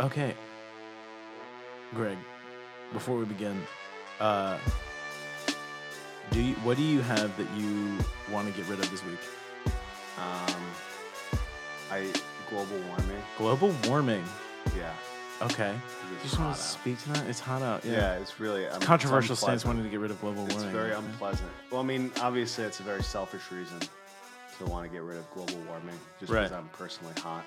Okay. Greg, before we begin, uh, do you, what do you have that you want to get rid of this week? Um, I global warming. Global warming. Yeah. Okay. You just want to speak to that? It's hot out. Yeah, Yeah. it's really um, Controversial it's stance unpleasant. wanting to get rid of global warming. It's very unpleasant. Well, I mean, obviously, it's a very selfish reason to want to get rid of global warming, just Right. because I'm personally hot.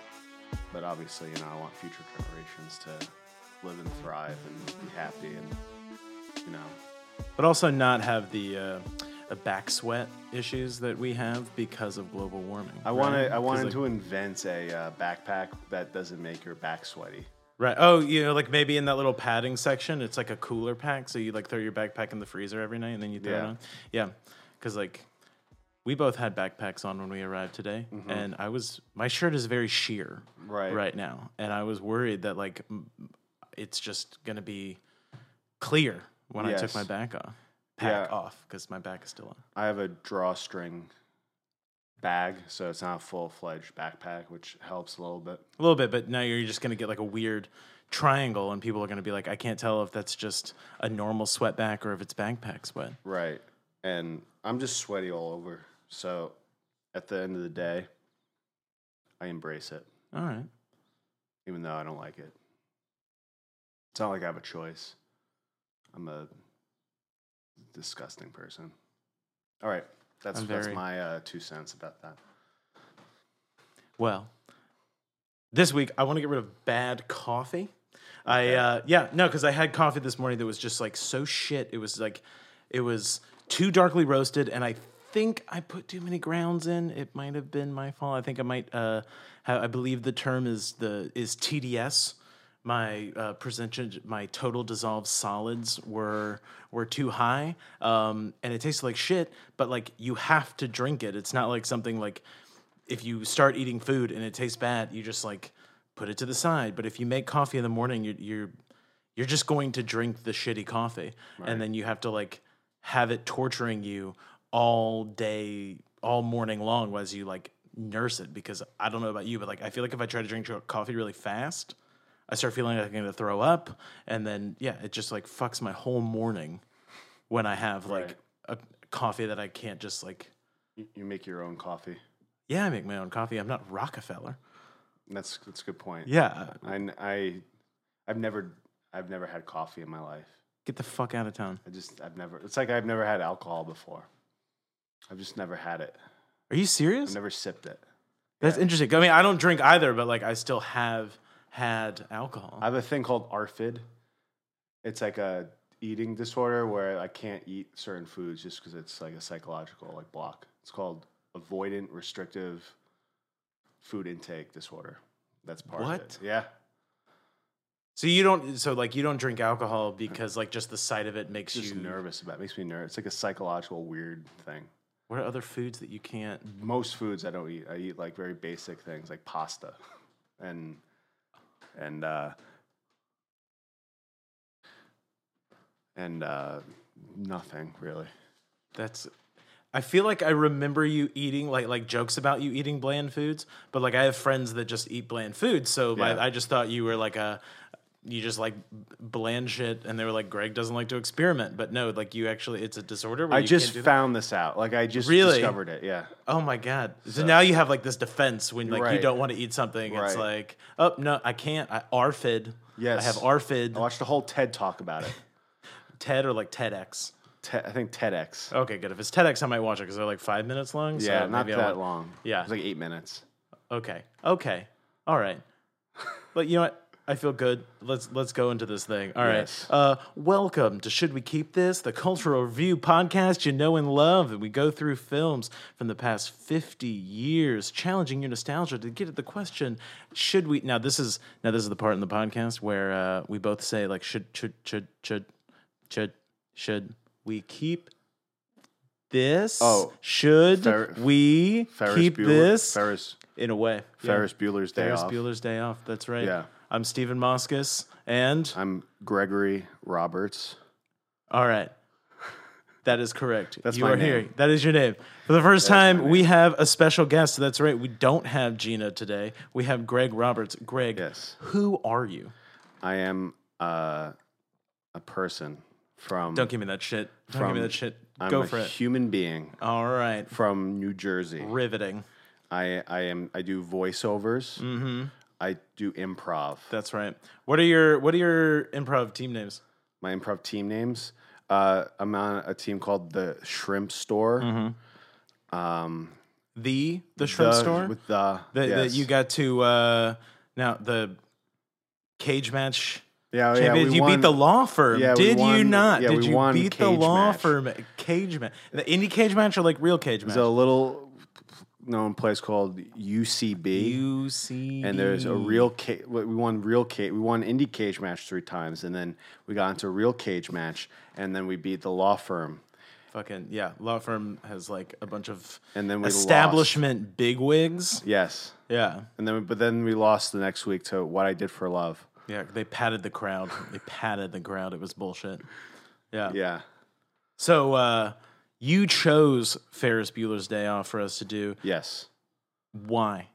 But obviously, you know, I want future generations to live and thrive and be happy, and you know, But also not have the uh, uh, back sweat issues that we have because of global warming. I want right? to. I wanted like- to invent a uh, backpack that doesn't make your back sweaty. Right. Oh, you know, like maybe in that little padding section, it's like a cooler pack. So you like throw your backpack in the freezer every night and then you throw it Yeah. on. Yeah. Because like we both had backpacks on when we arrived today, and I was my shirt is very sheer Mm-hmm. Right. right now, and I was worried that like it's just gonna be clear when I took my back off, pack Yeah. off because my back is still on. I have a drawstring bag, so it's not a full fledged backpack, which helps a little bit. A little bit, but now you're just gonna get like a weird triangle, and people are gonna be like, I can't tell if that's just a normal sweat back or if it's backpack sweat. Right. And I'm just sweaty all over. So at the end of the day, I embrace it, All right. even though I don't like it. It's not like I have a choice. I'm a disgusting person. All right. That's, I'm that's very- my uh, two cents about that. Well, this week I want to get rid of bad coffee. I uh, yeah no because I had coffee this morning that was just like so shit. It was like it was too darkly roasted, and I think I put too many grounds in. It might have been my fault. I think I might. Uh, have, I believe the term is the is TDS. My uh, percentage, my total dissolved solids were were too high, um, and it tasted like shit. But like you have to drink it. It's not like something like if you start eating food and it tastes bad, you just like put it to the side. But if you make coffee in the morning, you're you're, you're just going to drink the shitty coffee, and then you have to like have it torturing you all day, all morning long, as you like nurse it. Because I don't know about you, but like I feel like if I try to drink coffee really fast, I start feeling like I'm gonna throw up, and then yeah, it just like fucks my whole morning when I have like Right. a coffee that I can't just like. You, you make your own coffee. Yeah, I make my own coffee. I'm not Rockefeller. That's that's a good point. Yeah, I, I I've never I've never had coffee in my life. get the fuck out of town. I just I've never it's like I've never had alcohol before. I've just never had it. Are you serious? I've never sipped it. That's interesting. I mean, I don't drink either, but like I still have had alcohol. I have a thing called ARFID. It's like a eating disorder where I can't eat certain foods just because it's like a psychological like block. It's called avoidant restrictive food intake disorder. That's part of it. Yeah. so you don't. So like you don't drink alcohol because like just the sight of it makes Just you nervous about it. makes me nervous. It's like a psychological weird thing. What are other foods that you can't? most foods I don't eat. I eat like very basic things like pasta and and uh and uh nothing really. That's. I feel like I remember you eating like like jokes about you eating bland foods, but like I have friends that just eat bland foods, so Yeah. I, I just thought you were like a. You just like bland shit, and they were like, "Greg doesn't like to experiment," but no, like you actually, it's a disorder. Where I you just can't do that? found this out. Like I just Really? discovered it. Yeah. Oh my god! So, now you have like this defense when like you don't want to eat something. It's like, oh no, I can't. I ARFID. Yes. I have ARFID. I watched a whole TED talk about it. TED or like TEDx. Te- I think TEDx. Okay, good. If it's TEDx, I might watch it because they're like five minutes long. so yeah, not that long. Yeah. It's like eight minutes. Okay. Okay. All right. But you know what? I feel good. Let's let's go into this thing. All right. Yes. Uh, welcome to Should We Keep This, the cultural review podcast you know and love. And we go through films from the past 50 years, challenging your nostalgia to get at the question, should we now this is now this is the part in the podcast where uh, we both say like should should should should should should we keep this? Oh, should Fer- we Ferris keep Bueller. this? Ferris in a way. Yeah. Ferris Bueller's Day Ferris Off. Bueller's Day Off. That's right. Yeah. I'm Stephen Moskis, and I'm Gregory Roberts. all right. That is correct. That's you my are name. here. That is your name. For the first my time, we have a special guest. That's right. We don't have Gina today. We have Greg Roberts. Greg, Yes. who are you? I am uh, a person from. Don't give me that shit. Don't give me From- that shit. I'm Go for it. human being All right. from New Jersey. Riveting. I I am I do voiceovers. Mm-hmm. I do improv. That's right. What are your What are your improv team names? My improv team names. Uh, I'm on a team called the Shrimp Store. Mm-hmm. Um, The the shrimp the- store. with the that, yes. you got to uh now the cage match Yeah, yeah, you won- beat the law firm. Yeah, Did you not? yeah, Did you beat the law match. firm cage match? The indie cage match or like real cage match? There's a little known place called UCB. UC and there's a real cage. We won real cage. We won indie cage match three times, and then we got into a real cage match, and then we beat the law firm, fucking yeah. Law firm has like a bunch of and then we establishment bigwigs. Lost. Yes, Yeah, and then but then we lost the next week to what I did for love. yeah. They patted the crowd. They patted the crowd. It was bullshit. Yeah. Yeah. So uh, you chose Ferris Bueller's Day Off for us to do. Yes. Why?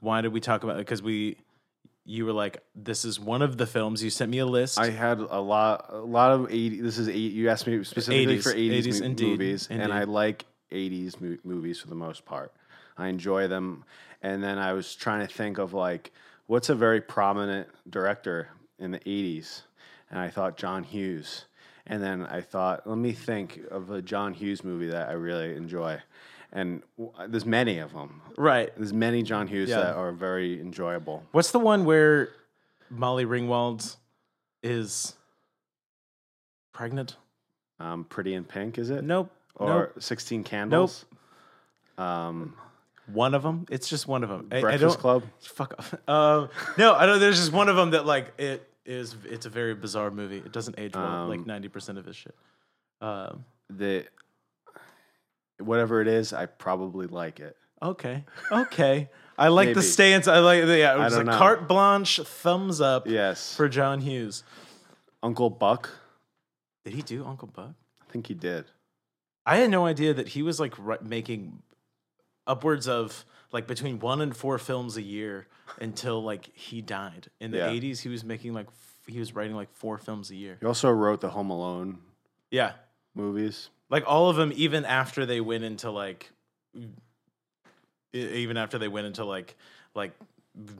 Why did we talk about it? Because we, you were like, this is one of the films. You sent me a list. I had a lot, a lot of eighty. This is eight. You asked me specifically 80s, for eighties 80s, indeed, movies, and I like eighties mo- movies for the most part. I enjoy them, and then I was trying to think of like what's a very prominent director in the eighties, and I thought John Hughes, and then I thought, let me think of a John Hughes movie that I really enjoy, and w- there's many of them. right. There's many John Hughes Yeah. that are very enjoyable. What's the one where Molly Ringwald is pregnant? Um, Pretty in Pink, is it? Nope. or nope. 16 Candles. Um, One of them. It's just one of them. I, I Breakfast don't. Club. Fuck off. Um, no, I don't. There's just one of them that like it is. It's a very bizarre movie. It doesn't age well. like Um, ninety percent of his shit. Um, The whatever it is, I probably like it. okay. Okay. I like the stance. I like. the- Yeah, it I was a don't know. carte blanche, thumbs up Yes. for John Hughes. Uncle Buck. Did he do Uncle Buck? I think he did. I had no idea that he was like making upwards of like between one and four films a year until like he died. In the Yeah. 80s, he was making like f- he was writing like four films a year. He also wrote the Home Alone Yeah. movies. Like all of them even after they went into like e- even after they went into like like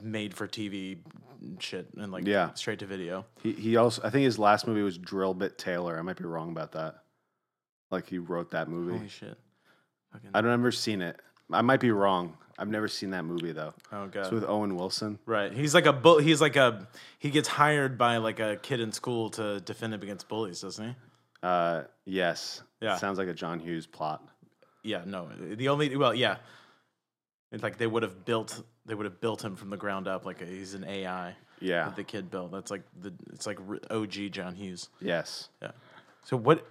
made for TV shit and like Yeah. straight to video. He he also I think his last movie was Drillbit Taylor. I might be wrong about that. Like he wrote that movie. Holy shit. Fucking, I've never seen it. I might be wrong. I've never seen that movie though. oh god. It's with Owen Wilson. Right. He's like a bull. He's like a. He gets hired by like a kid in school to defend him against bullies, doesn't he? Uh, yes. Yeah. Sounds like a John Hughes plot. Yeah. No. The only. Well, yeah. It's like they would have built. They would have built him from the ground up. Like he's an AI Yeah. that the kid built. That's like the. It's like OG John Hughes. Yes. Yeah. So what?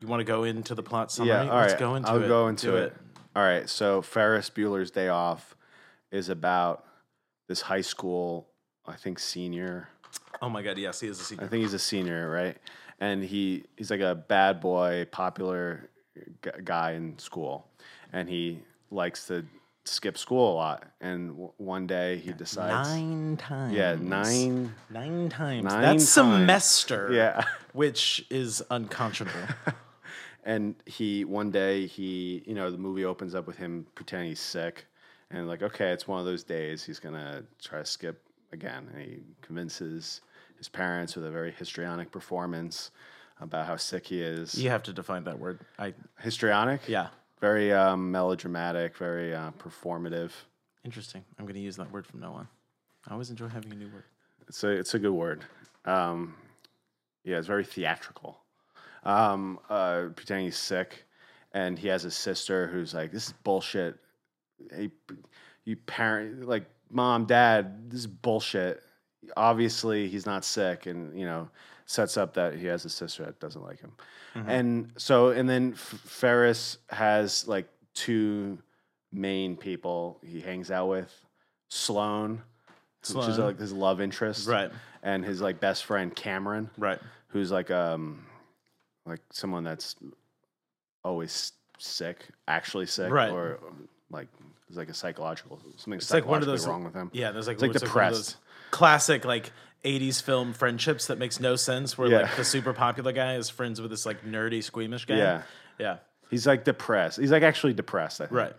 You want to go into the plot summary? Yeah, all Let's right. go into I'll it. go into Do it. All right. So Ferris Bueller's Day Off is about this high school, I think senior. Oh my god. Yes, he is a senior. I think he's a senior, right? And he he's like a bad boy, popular g- guy in school, and he likes to skip school a lot. And w- one day he decides, Nine times. yeah, nine, Nine times. Nine That's times. semester. yeah. Which is unconscionable. and he one day he you know the movie opens up with him pretending he's sick and like okay it's one of those days he's gonna try to skip again and he convinces his parents with a very histrionic performance about how sick he is you have to define that word. I. histrionic Yeah. very um, melodramatic very uh, performative Interesting. I'm going to use that word from now on. I always enjoy having a new word. it's a it's a good word um, yeah it's very theatrical um, uh, pretending he's sick and he has a sister who's like this is bullshit. Hey, you parent like mom dad this is bullshit. Obviously he's not sick and you know sets up that he has a sister that doesn't like him. And so and then F- ferris has like two main people he hangs out with. Sloane, which is like his love interest Right. and his like best friend cameron Right. who's like um like someone that's always sick, actually sick, Right. or um, like it's like a psychological something It's like one of those wrong with him. Yeah, there's like, It's like it's one of depressed. those classic like 80s film friendships that makes no sense where Yeah. like the super popular guy is friends with this like nerdy squeamish guy. Yeah. Yeah. He's like depressed. He's like actually depressed. I think. Right.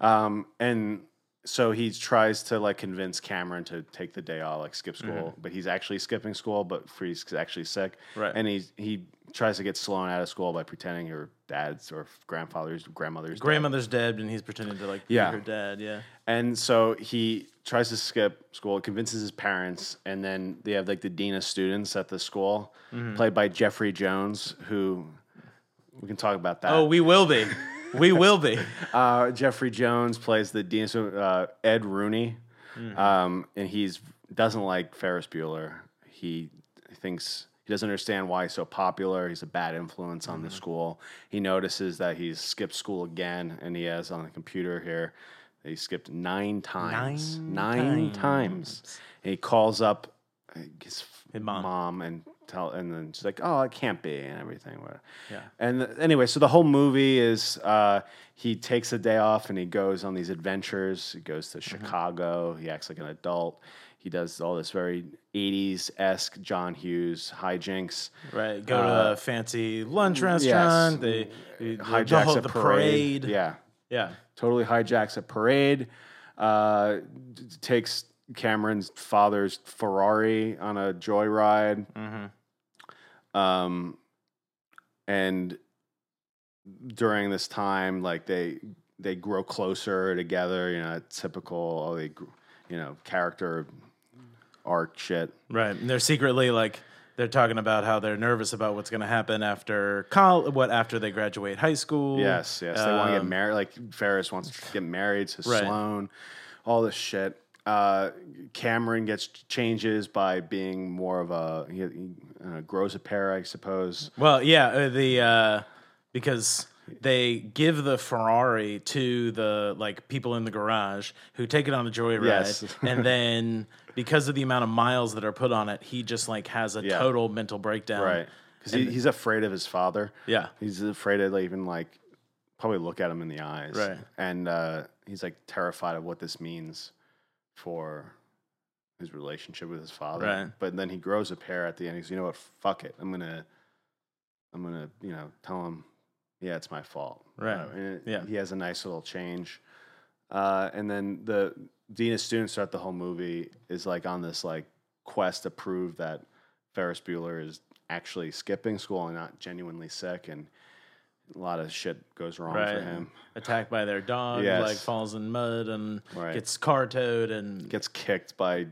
Um, and so he tries to like convince Cameron to take the day off, like skip school, but he's actually skipping school, but he's actually sick. Mm-hmm. Right. And he he tries to get Sloane out of school by pretending her dad's or grandfather's grandmother's. Grandmother's dead and he's pretending to like be Yeah. her dad. Yeah. And so he tries to skip school, convinces his parents, and then they have like the dean of students at the school, Mm-hmm. played by Jeffrey Jones, who we can talk about that. Oh, we will be. We will be. Uh, Jeffrey Jones plays the dean, so, uh, Ed Rooney, um, and he's doesn't like Ferris Bueller. He thinks he doesn't understand why he's so popular. He's a bad influence on the school. He notices that he's skipped school again, and he has on the computer here that he skipped nine times. Nine Nine, times. And he calls up his His mom. mom and tell, and then she's like, "Oh, it can't be," and everything. Yeah. And th- anyway, so the whole movie is uh, he takes a day off and he goes on these adventures. He goes to Mm-hmm. Chicago. He acts like an adult. He does all this very 80s esque John Hughes hijinks. Right. Go to Uh, a fancy lunch restaurant. They, they Hijacks the, a the parade. parade. Yeah. Yeah. Totally hijacks a parade. Uh, takes Cameron's father's Ferrari on a joyride. Mm-hmm. um, and during this time, like they they grow closer together. You know, typical all the you know character arc shit. Right. And they're secretly like they're talking about how they're nervous about what's going to happen after col what after they graduate high school. Yes, yes, they want to get Um, married. Like Ferris wants to get married to Right. Sloane. All this shit. Uh, Cameron gets changes by being more of a he, he uh, grows a pair, I suppose. Well, yeah, uh, the uh, because they give the Ferrari to the like people in the garage who take it on a joyride, Yes. and then because of the amount of miles that are put on it, he just like has a Yeah. total mental breakdown. Right. Because he, he's afraid of his father. Yeah. He's afraid to like, even like probably look at him in the eyes. Right. And uh, he's like terrified of what this means for his relationship with his father. Right. But then he grows a pair at the end. He's you know what, fuck it. I'm gonna I'm gonna, you know, tell him, yeah, it's my fault. Right. Uh, and it- Yeah. He has a nice little change. Uh, and then the Dean of students throughout the whole movie is like on this like quest to prove that Ferris Bueller is actually skipping school and not genuinely sick, and a lot of shit goes wrong Right. for him. Attacked by their dog, Yes. like falls in mud and Right. gets car towed and Gets kicked by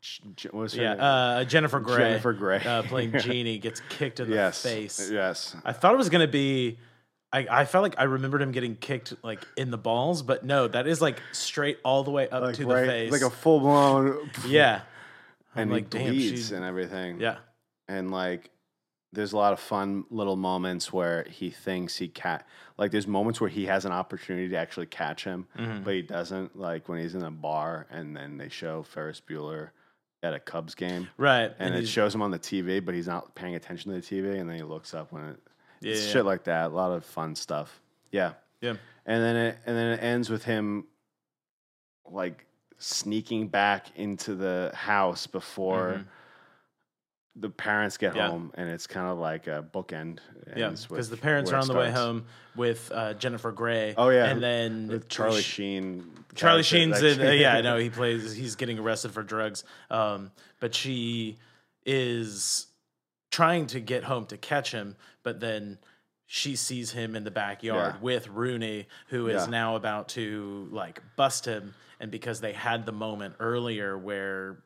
J- J- what was her yeah, name? uh, Jennifer Grey, Jennifer Grey. uh, playing Jeannie gets kicked in yes, the face. Yes, I thought it was gonna be. I, I felt like I remembered him getting kicked like in the balls, but no, that is like straight all the way up like to right, the face. like a full blown. yeah, and like, he damn, bleeds she- and everything. yeah, and like there's a lot of fun little moments where he thinks he cat like there's moments where he has an opportunity to actually catch him Mm-hmm. but he doesn't like when he's in a bar and then they show Ferris Bueller at a Cubs game right. and, it shows him on the TV but he's not paying attention to the TV and then he looks up when it it's Yeah. shit like that a lot of fun stuff yeah yeah, and then it and then it ends with him like sneaking back into the house before Mhm. The parents get Yeah. home and it's kind of like a bookend yeah, because the parents are on the way home with uh, Jennifer Grey. Oh, yeah. and then with Charlie sh- Sheen Charlie Sheen's in. Uh, yeah, I know he plays. He's getting arrested for drugs. Um, but she is trying to get home to catch him, but then she sees him in the backyard Yeah. with Rooney, who is Yeah. now about to like bust him. And because they had the moment earlier where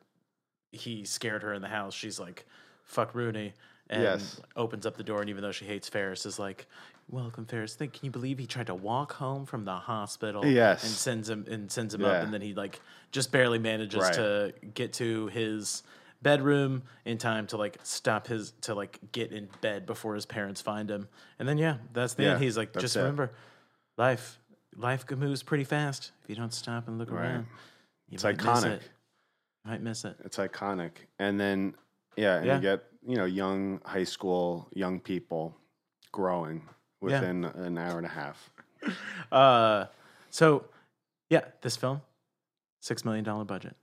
he scared her in the house, she's like, "Fuck Rooney." And Yes. opens up the door, and even though she hates Ferris, is like, "Welcome, Ferris. Think, can you believe he tried to walk home from the hospital? Yes. and sends him and sends him Yeah. up, and then he like just barely manages Right. to get to his bedroom in time to like stop his to like get in bed before his parents find him, and then yeah, that's the Yeah, end. He's like, just it. remember, life life moves pretty fast if you don't stop and look Right. around. You It's might miss iconic. it. You might miss it. it's iconic and then yeah and Yeah. you get you know young high school young people growing within an hour and a half. Uh, so yeah, this film, six million dollar budget,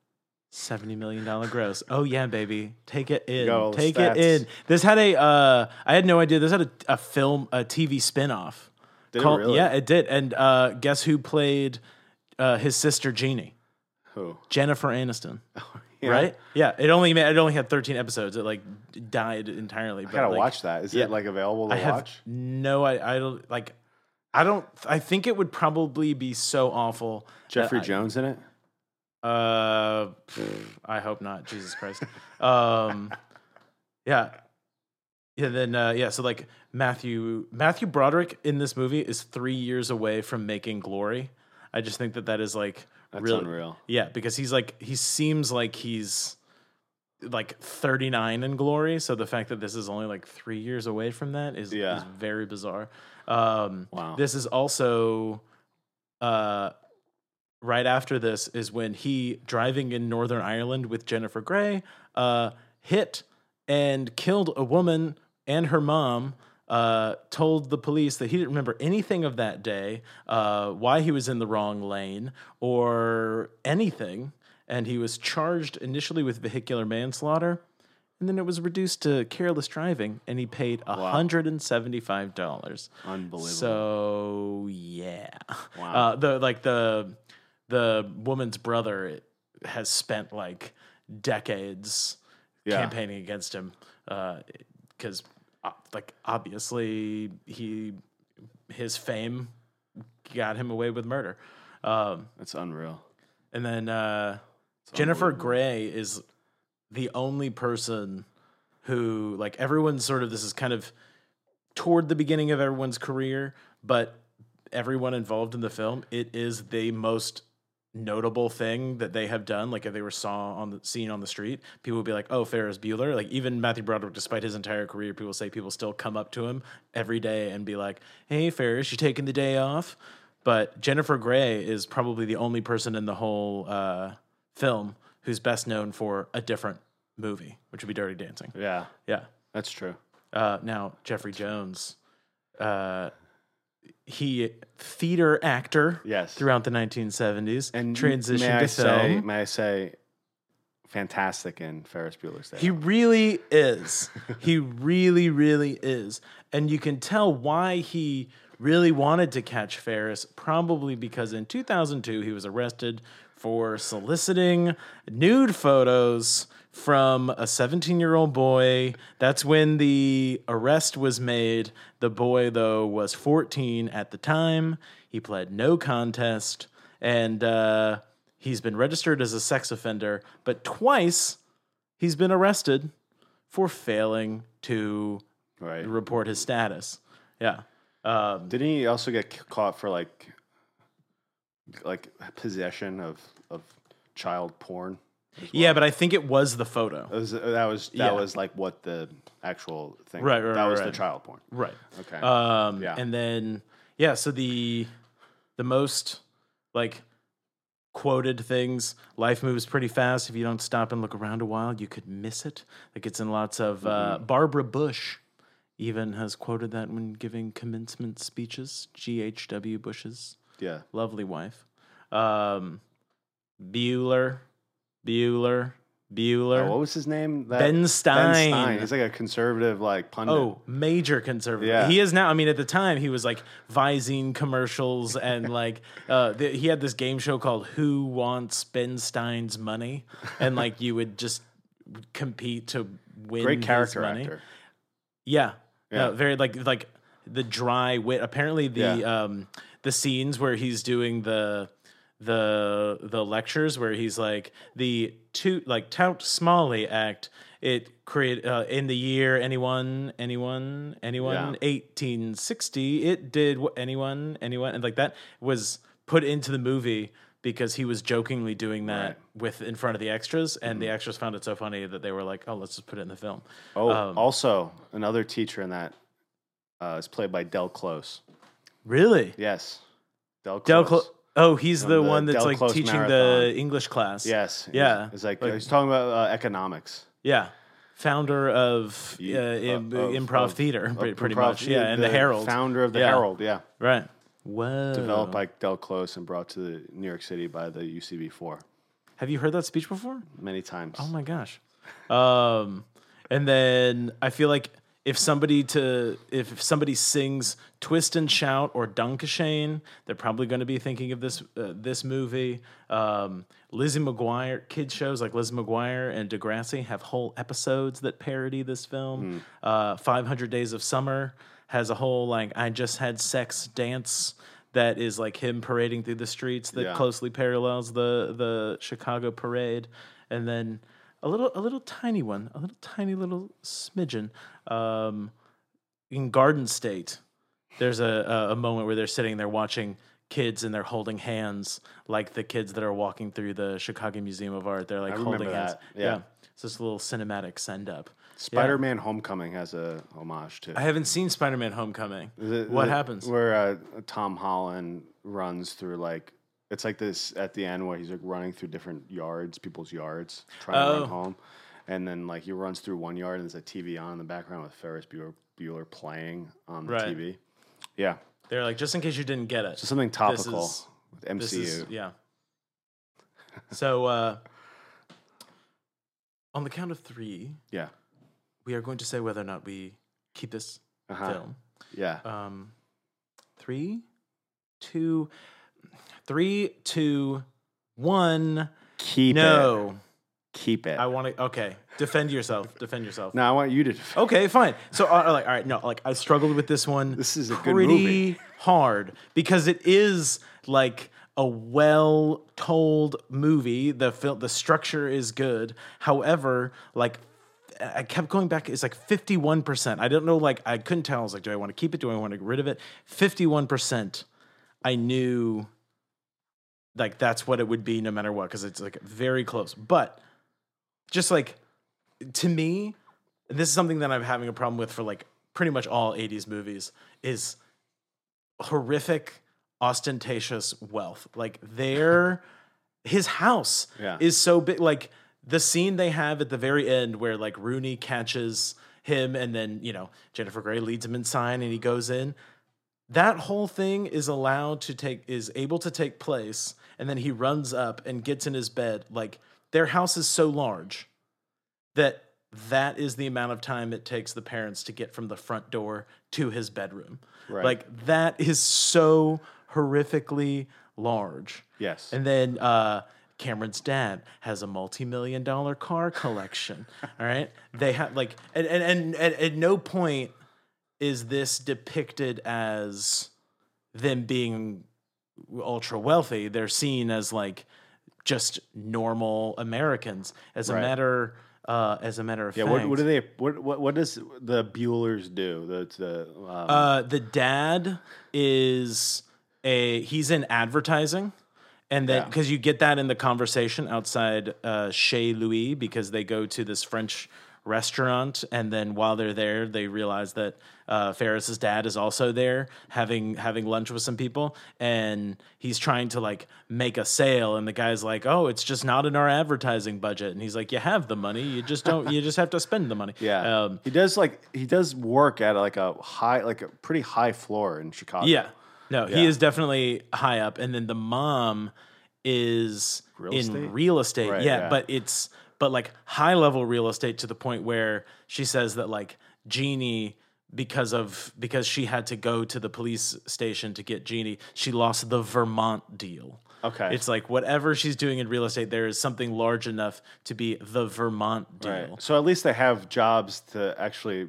seventy million dollar gross. Oh yeah, baby, take it in, take stats. it in. This had a, uh, I had no idea. This had a, a film, a TV spinoff. Did called- it really? Yeah, it did. And uh, guess who played uh, his sister Jeannie? Who? Jennifer Aniston. Yeah. Right? Yeah. It only made, it only had thirteen episodes. It like died entirely. But I gotta watch that. Is yeah. it like available to I have watch? no. I, I don't like. I don't. I think it would probably be so awful. Jeffrey I- Jones in it? Uh, I hope not. Jesus Christ. Um, yeah, yeah. Then uh, yeah. So like Matthew Matthew Broderick in this movie is three years away from making Glory. I just think that that is like That's really unreal. yeah because he's like he seems like he's like 39 in glory so the fact that this is only like three years away from that is, Yeah. is very bizarre um Wow. this is also uh right after this is when he driving in northern ireland with jennifer grey uh hit and killed a woman and her mom uh, told the police that he didn't remember anything of that day, uh, why he was in the wrong lane, or anything. And he was charged initially with vehicular manslaughter, and then it was reduced to careless driving, and he paid $175. Unbelievable. So yeah, Wow. uh, the like the the woman's brother has spent like decades Yeah. campaigning against him because uh, like obviously he his fame got him away with murder. Um, That's unreal. and then uh, Jennifer Grey is the only person who, like, everyone's sort of this is kind of toward the beginning of everyone's career, but everyone involved in the film, it is the most notable thing that they have done. Like, if they were saw on the seen on the street, people would be like, "Oh, Ferris Bueller." Like, even Matthew Broderick, despite his entire career, people say people still come up to him every day and be like, "Hey, Ferris, you taking the day off?" But Jennifer Grey is probably the only person in the whole uh, film who's best known for a different movie, which would be Dirty Dancing. Yeah, Yeah. that's true. Uh, now Jeffrey Jones, uh, he theater actor Yes. throughout the 1970s And transitioned may I to say, film. may I say, fantastic in Ferris Bueller's Day. He really is. he really, really is. And you can tell why he really wanted to catch Ferris, probably because in 2002 he was arrested for soliciting nude photos from a 17 year old boy. That's when the arrest was made. The boy, though, was 14 at the time. He pled no contest. And uh, he's been registered as a sex offender, but twice he's been arrested for failing to right. report his status. Yeah. Um, Didn't he also get caught for like, like possession of of child porn? Yeah, but I think it was the photo. That was that was that Yeah. was like what the actual thing. Right, right, That right, was the right. child porn. Right. Okay. Um, Yeah. And then, yeah, so the the most like quoted things life moves pretty fast if you don't stop and look around a while you could miss it like it's in lots of uh, Mm-hmm. barbara bush even has quoted that when giving commencement speeches ghw bush's yeah. lovely wife um bueller bueller bueller Oh, what was his name? That, Ben Stein. He's like a conservative like pundit. Oh, major conservative. Yeah. He is now. I mean, at the time, he was like Visine commercials and like uh, the, he had this game show called "Who Wants Ben Stein's Money," and like you would just compete to win. Great character money. actor. Yeah. Yeah. No, very like like the dry wit. Apparently the Yeah. um the scenes where he's doing the the the lectures where he's like the two like tout Smalley act it create uh, in the year anyone anyone anyone Yeah. 1860 it did wh- anyone anyone and like that was put into the movie because he was jokingly doing that Right. Mm-hmm. with in front of the extras and the extras found it so funny that they were like oh let's just put it in the film Oh, Um, also another teacher in that uh, is played by Del Close. Really? Yes, Del Close. Del Clo- Oh, he's the, the one that's Del like Close teaching the English class. Yes. Yeah. It's like, Like- he's talking about uh, economics. Yeah. founder of uh, im- of- improv of- theater, of pre- pretty improv- much. Yeah, and the, Herald. founder of the Yeah. Herald. Yeah, Right. Whoa. developed by Del Close and brought to the New York City by the UCB4 Have you heard that speech before? many times. Oh my gosh. Um, and then I feel like if somebody to if somebody sings "Twist and Shout" or "Danke Schoen," they're probably going to be thinking of this uh, this movie. Um, Lizzie McGuire kids shows like Lizzie McGuire and Degrassi have whole episodes that parody this film. Uh, Five Hundred Days of Summer has a whole like I just had sex dance that is like him parading through the streets that Yeah. closely parallels the the Chicago parade, and then a little a little tiny one, a little tiny little smidgen. Um, in Garden State, there's a, a moment where they're sitting there watching kids and they're holding hands like the kids that are walking through the Chicago Museum of Art. They're like holding hands. that, yeah. It's this little cinematic send up. Spider-Man: Homecoming has a homage to. I haven't seen Spider-Man: Homecoming. The- what the- happens? Where uh, Tom Holland runs through like it's like this at the end where he's like running through different yards, people's yards, trying to Oh. run home, and then like he runs through one yard and there's a TV on in the background with Ferris Bueller, Bueller playing on the Right. TV. Yeah, They're like, just in case you didn't get it. so something topical is- with MCU. This is yeah. So uh on the count of three, yeah, we are going to say whether or not we keep this uh-huh. film. yeah. Um three, two, three, two, one. Keep it. no. Keep it. I want to okay. Defend yourself. Defend yourself. no, I want you to. Defend. Okay, fine. So, uh, like, all right, no, like, I struggled with this one. This is a good pretty movie. hard because it is like a well-told movie. The film, the structure is good. However, like, I kept going back. It's like fifty-one percent. I don't know. Like, I couldn't tell. I was like, do I want to keep it? Do I want to get rid of it? Fifty-one percent. I knew. Like that's what it would be no matter what because it's like very close. But just like to me, this is something that I'm having a problem with for like pretty much all 80s movies is horrific ostentatious wealth. Like their his house Yeah. is so big like the scene they have at the very end where like Rooney catches him and then, you know, Jennifer Grey leads him inside and he goes in. That whole thing is allowed to take is able to take place and then he runs up and gets in his bed. Like their house is so large that that is the amount of time it takes the parents to get from the front door to his bedroom. Right. Like that is so horrifically large. Yes. And then uh, Cameron's dad has a multi-million dollar car collection. all right. They have like and and, and at, at no point is this depicted as them being ultra wealthy. They're seen as like just normal Americans. As a matter uh, as a matter of yeah. fact, What, what do they? What, what what does the Buellers do? The the um, Uh, the dad is a he's in advertising, and then Yeah. because you get that in the conversation outside uh, Chez Louis because they go to this French restaurant, and then while they're there, they realize that uh, Ferris's dad is also there having having lunch with some people, and he's trying to like make a sale, and the guy's like, "Oh, it's just not in our advertising budget," and he's like, "You have the money, you just don't, you just have to spend the money." Yeah, um, he does like he does work at like a high, like a pretty high floor in Chicago. Yeah. No, he is definitely high up. And then the mom is Real in estate? real estate. Right, yeah, yeah. but it's but like high level real estate to the point where she says that like Jeannie because of because she had to go to the police station to get Jeannie, she lost the Vermont deal. Okay. It's like whatever she's doing in real estate, there is something large enough to be the Vermont deal. Right. So at least they have jobs to actually.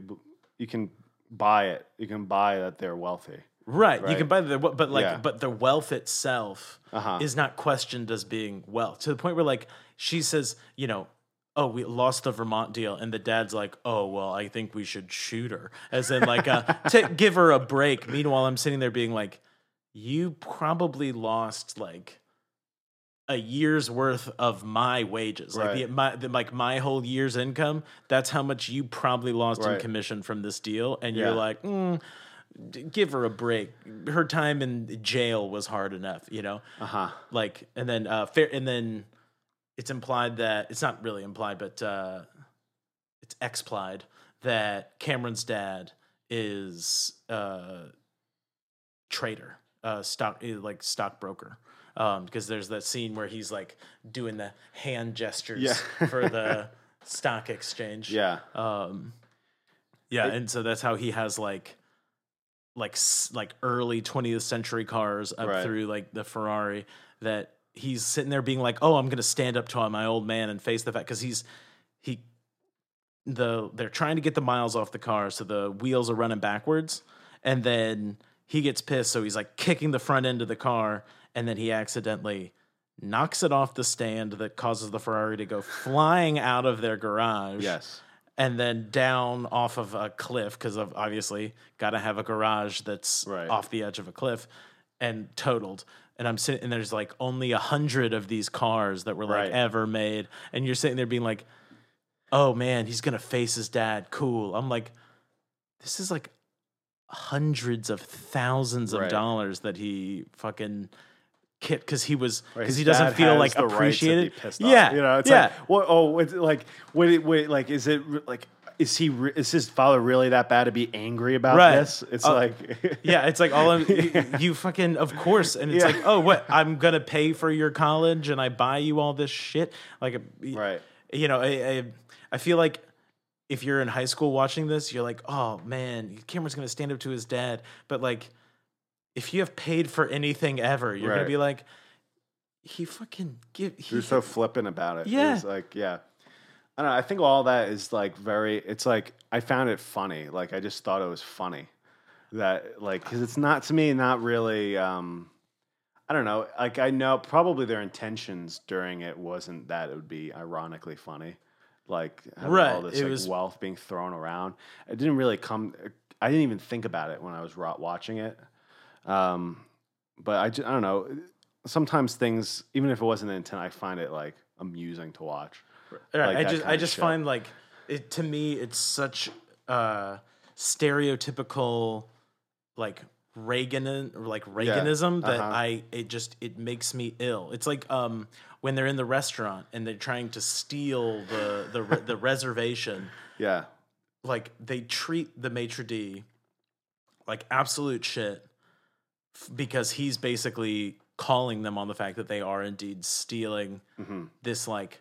You can buy it. You can buy that they're wealthy. Right. You can buy the but like Yeah. but the wealth itself Uh-huh. is not questioned as being wealth to the point where like she says, you know, oh, we lost the Vermont deal, and the dad's like, oh well, I think we should shoot her, as in like uh, to give her a break. Meanwhile, I'm sitting there being like, you probably lost like a year's worth of my wages, like the, my the, like my whole year's income. That's how much you probably lost in commission from this deal, and you're like, mm, d- give her a break. Her time in jail was hard enough, you know. Uh huh. Like, and then uh, fair, and then it's implied that it's not really implied, but uh, it's explied that Cameron's dad is a trader, uh stock eh, like stockbroker. Um, because there's that scene where he's like doing the hand gestures Yeah. for the stock exchange. Yeah. Um, yeah, It- and so that's how he has like, like like early 20th century cars up Right. through like the Ferrari that he's sitting there being like, oh, I'm gonna stand up to my old man and face the fact because he's he the they're trying to get the miles off the car so the wheels are running backwards and then he gets pissed so he's like kicking the front end of the car and then he accidentally knocks it off the stand that causes the Ferrari to go flying out of their garage Yes. and then down off of a cliff because of obviously got to have a garage that's Right. off the edge of a cliff and totaled and i'm sitting and there's like only a hundred of these cars that were like Right. ever made and you're sitting there being like oh man he's gonna face his dad cool i'm like this is like hundreds of thousands of Right. dollars that he fucking kit because he was because he doesn't feel like the right to appreciated pissed off. yeah you know, it's yeah like, what? Oh, it's like, what? It, wait, like, is it like? Is he? Re- is his father really that bad to be angry about Right. this? It's Uh, like, Yeah, it's like all of you, you fucking of course, and it's Yeah. like, oh, what? I'm gonna pay for your college, and I buy you all this shit. Like, right. You know, I, I I feel like if you're in high school watching this, you're like, oh man, Cameron's gonna stand up to his dad. But like, if you have paid for anything ever, you're gonna be like, he fucking give. He, You're so flippant about it. Yeah. It's like, yeah. I don't know. I think all that is like very, it's like, I found it funny. Like, I just thought it was funny that, like, because it's not, to me, not really, um, I don't know. Like, I know probably their intentions during it wasn't that it would be ironically funny. Like, having Right, all this it like, was- wealth being thrown around. It didn't really come, I didn't even think about it when I was watching it. Um, but I, I don't know. Sometimes things, even if it wasn't the intent, I find it like amusing to watch. Right, like I just I just find like it to me it's such uh stereotypical like Reagan like Reaganism that uh-huh. I it just it makes me ill. It's like um when they're in the restaurant and they're trying to steal the the the reservation Yeah. like they treat the maitre d like absolute shit f- because he's basically calling them on the fact that they are indeed stealing hmm this like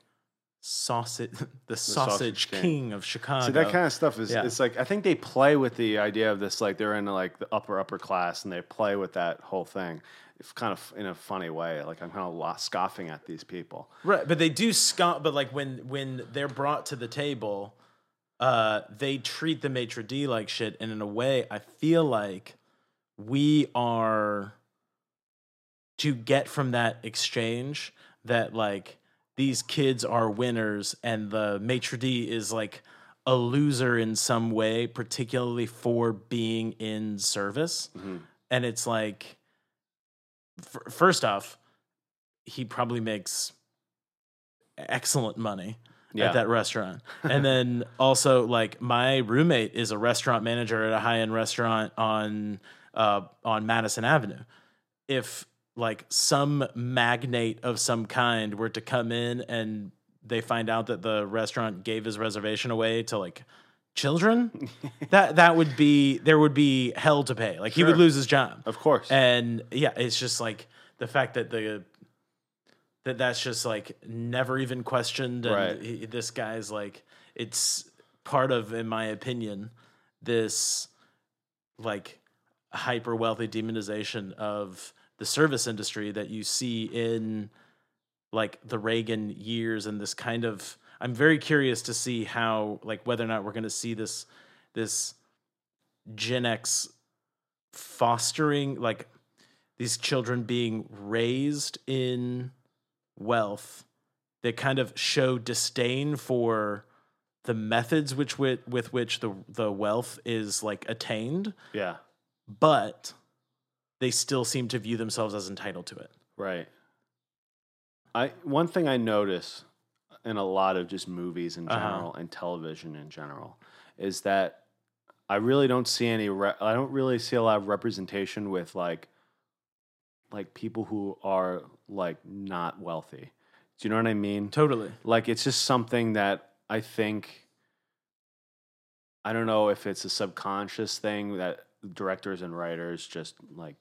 sausage the, sausage sausage, king. king. of chicago See, that kind of stuff is, Yeah. it's like, I think they play with the idea of this, like they're in like the upper, upper class and they play with that whole thing. It's kind of in a funny way. Like I'm kind of scoffing at these people. right but they do scoff but like when when they're brought to the table uh they treat the maitre d like shit and in a way i feel like we are to get from that exchange that like these kids are winners and the maitre d is like a loser in some way particularly for being in service Mhm. and it's like f- first off he probably makes excellent money Yeah. at that restaurant and then also like my roommate is a restaurant manager at a high-end restaurant on uh, on madison avenue if like some magnate of some kind were to come in and they find out that the restaurant gave his reservation away to like children that that would be there would be hell to pay like he would lose his job Of course. and yeah it's just like the fact that the that that's just like never even questioned and Right. he- this guy's like it's part of in my opinion this like hyper wealthy demonization of the service industry that you see in like the Reagan years and this kind of I'm very curious to see how like whether or not we're going to see this this Gen X fostering like these children being raised in wealth that kind of show disdain for the methods which with, with which the the wealth is like attained yeah. but they still seem to view themselves as entitled to it Right. I one thing I notice in a lot of just movies in Uh-huh. general and television in general is that I really don't see any. Re- I don't really see a lot of representation with like like people who are like not wealthy. Do you know what I mean? totally Like it's just something that I think I don't know if it's a subconscious thing that directors and writers just like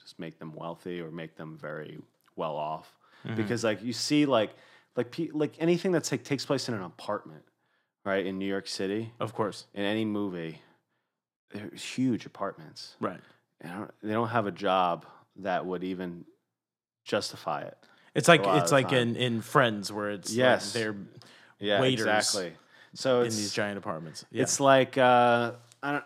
just make them wealthy or make them very well off because like you see like like pe- like anything that's like takes place in an apartment right in New York City Of course. in any movie they're huge apartments Right. and don't, they don't have a job that would even justify it It's like it's like time. in in Friends where it's like Yes. they're yeah Waiters exactly so in these giant apartments. Yeah. It's like uh, I don't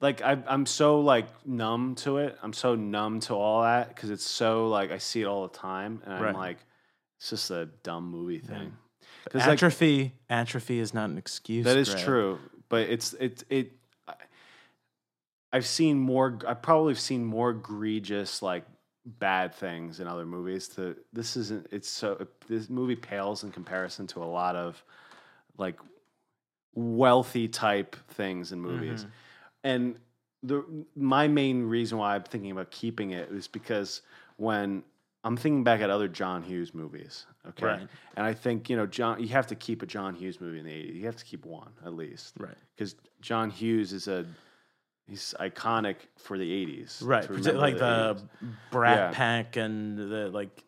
like I, I'm so like numb to it. I'm so numb to all that because it's so like I see it all the time, and I'm Right. like, it's just a dumb movie thing. Because like atrophy atrophy is not an excuse. that is Greg. true, but it's it it. I- I've seen more. I probably have seen more egregious like bad things in other movies. To this isn't. It's so this movie pales in comparison to a lot of like wealthy type things in movies. Mm-hmm. And the my main reason why I'm thinking about keeping it is because when I'm thinking back at other John Hughes movies, okay, Right. and I think you know John, you have to keep a John Hughes movie in the '80s. You have to keep one at least, Right. Because John Hughes is a he's iconic for the '80s, Right. to Parti- remember Like the 80s. Brat Yeah. Pack and the like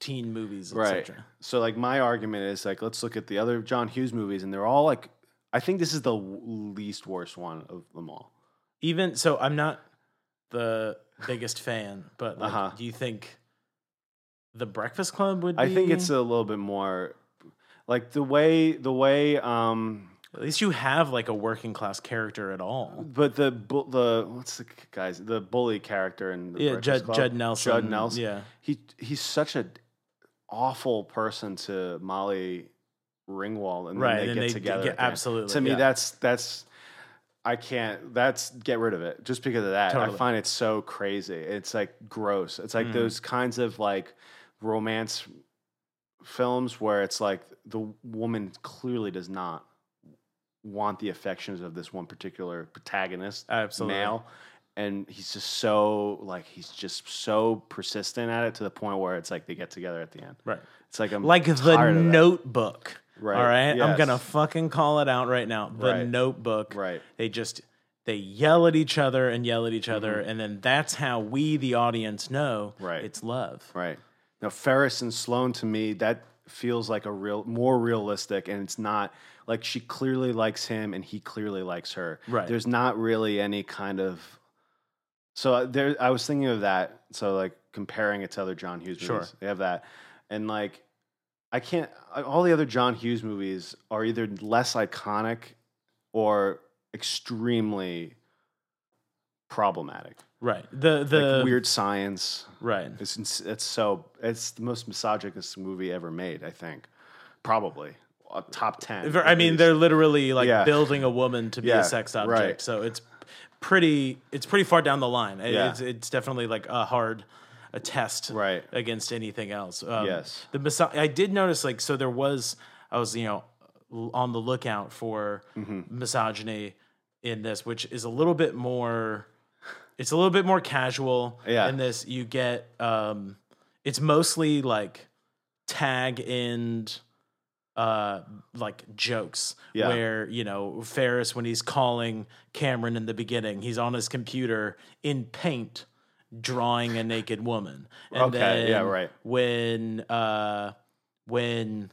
teen movies, right. etc. So like my argument is like let's look at the other John Hughes movies, and they're all like I think this is the least worst one of them all. Even so, I'm not the biggest fan, but like, Uh-huh. do you think the Breakfast Club would? Be, I think it's a little bit more like the way the way um at least you have like a working class character at all. but the bu- the what's the guys the bully character in the Yeah, Breakfast Judd Club? Judd Nelson. Judd Nelson Yeah, he he's such an awful person to Molly Ringwald and right. then they and get they together get, at the end. absolutely to me yeah. that's that's I can't that's get rid of it just because of that. Totally. I find it so crazy. It's like gross. It's like Mhm. those kinds of like romance films where it's like the woman clearly does not want the affections of this one particular protagonist absolutely male and he's just so like he's just so persistent at it to the point where it's like they get together at the end. right. It's like I'm Like the. Notebook. Right. All right, I'm gonna fucking call it out right now. The Right. Notebook. right. They just they yell at each other and yell at each other, Mm-hmm. and then that's how we, the audience, know Right. it's love. Right. Now Ferris and Sloane to me that feels like a real more realistic and it's not like she clearly likes him and he clearly likes her. Right. There's not really any kind of so uh, there I was thinking of that so like comparing it to other John Hughes movies. Sure. They have that and like I can't all the other John Hughes movies are either less iconic or extremely problematic. Right. The the like weird science. Right. It's it's so it's the most misogynist movie ever made. I think probably a top ten. I mean, least. they're literally like Yeah. building a woman to be Yeah, a sex object. right. So it's pretty. It's pretty far down the line. It- Yeah. It's it's definitely like a hard a test Right. against anything else. Um, Yes. The miso- I did notice like so there was I was you know on the lookout for Mm-hmm. misogyny in this, which is a little bit more. It's a little bit more casual. Yeah. In this, you get um, it's mostly like tag end uh like jokes Yeah. where you know Ferris when he's calling Cameron in the beginning he's on his computer in paint drawing a naked woman and Okay, yeah, then right. when uh when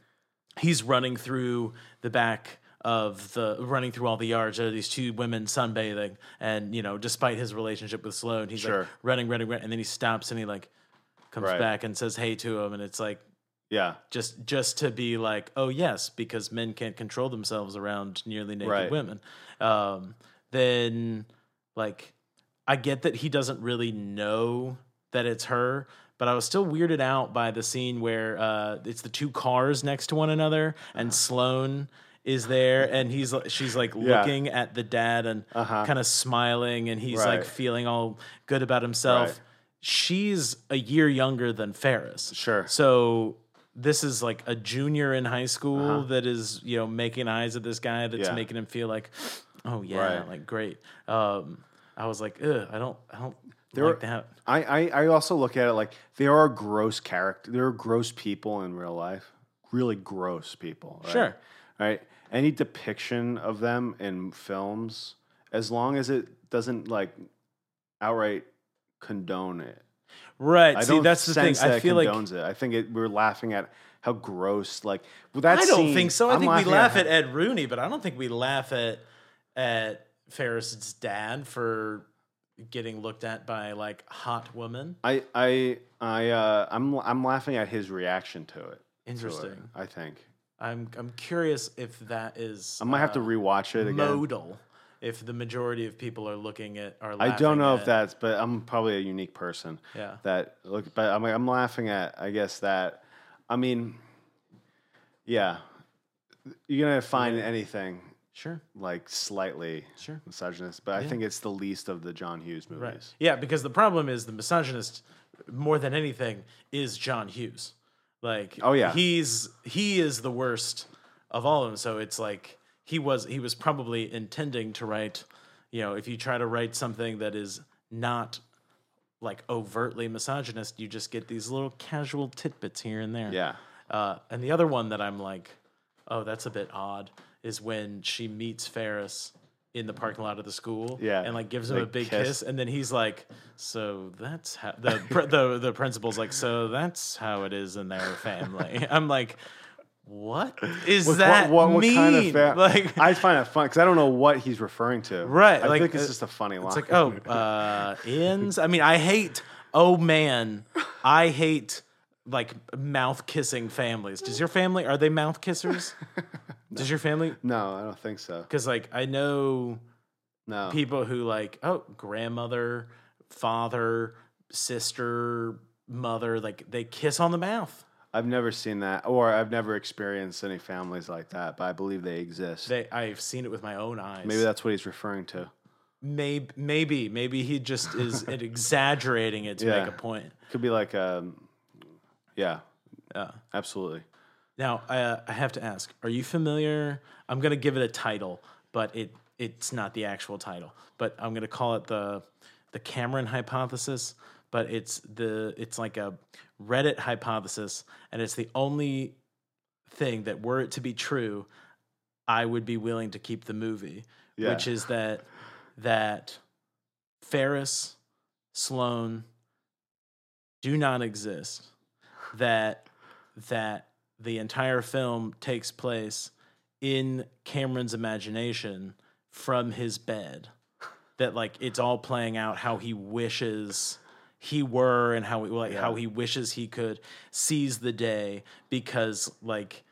he's running through the back of the running through all the yards there are these two women sunbathing and you know despite his relationship with Sloane he's Sure. like running running running and then he stops and he like comes Right. back and says hey to him and it's like yeah, just just to be like, oh yes, because men can't control themselves around nearly naked Right. women. Um, then like I get that he doesn't really know that it's her, but I was still weirded out by the scene where uh, it's the two cars next to one another and Sloane is there and he's she's like Yeah. looking at the dad and Uh-huh. kind of smiling and he's like feeling all good about himself. Right. She's a year younger than Ferris. Sure. So this is like a junior in high school that is, you know, making eyes at this guy that's Uh-huh. Yeah. making him feel like, oh yeah, Right. like great. Um, I was like, Ugh, I don't, I don't There like are- that. I, I I also look at it like there are gross character, there are gross people in real life, really gross people. Right? Sure. Right. any depiction of them in films, as long as it doesn't like outright condone it. Right. I See, don't that's the thing. that I feel like condones it. I think it, we're laughing at how gross. Like well, that I don't scene- think so. I I'm think we laugh how- at Ed Rooney, but I don't think we laugh at at Ferris's dad for getting looked at by like hot women. I I I uh, I'm I'm laughing at his reaction to it. to it, Interesting. I think I'm I'm curious if that is I might have to uh, rewatch it again. modal. If the majority of people are looking at are I don't know if that's, but I'm probably a unique person. Yeah. That look, but I'm I'm laughing at. I guess that. I mean, yeah, you're gonna find anything sure like slightly Sure. misogynist, but I think it's the least of the John Hughes movies. right yeah because the problem is the misogynist more than anything is John Hughes. Like Oh, yeah. he's he is the worst of all of them. So it's like he was he was probably intending to write, you know, if you try to write something that is not like overtly misogynist, you just get these little casual tidbits here and there. Yeah. Uh, and the other one that I'm like, oh, that's a bit odd, is when she meets Ferris in the parking lot of the school. Yeah, And like gives him they a big kiss. kiss. and then he's like, so that's how the the the principal's like, so that's how it is in their family. I'm like, what is What- that what, what, mean? kind of fa- like, I find it fun because I don't know what he's referring to. Right, I like, think it's uh, just a funny line. It's like, oh, uh, ins. I mean, I hate. Oh man, I hate like mouth kissing families. Does your family are they mouth kissers? Does your family? no, I don't think so. Because like I know No. people who like oh grandmother, father, sister, mother, like they kiss on the mouth. I've never seen that, or I've never experienced any families like that, but I believe they exist. They I've seen it with my own eyes. Maybe that's what he's referring to. maybe maybe maybe he just is exaggerating it to Yeah. make a point. Could be like, um, yeah, Yeah. absolutely. Now, uh, I have to ask: Are you familiar? I'm going to give it a title, but it it's not the actual title. But I'm going to call it the the Cameron hypothesis. But it's the it's like a Reddit hypothesis, and it's the only thing that were it to be true, I would be willing to keep the movie, Yeah. which is that that Ferris, Sloane do not exist. That that the entire film takes place in Cameron's imagination from his bed. That like it's all playing out how he wishes he were and how he, like how he wishes he could seize the day because like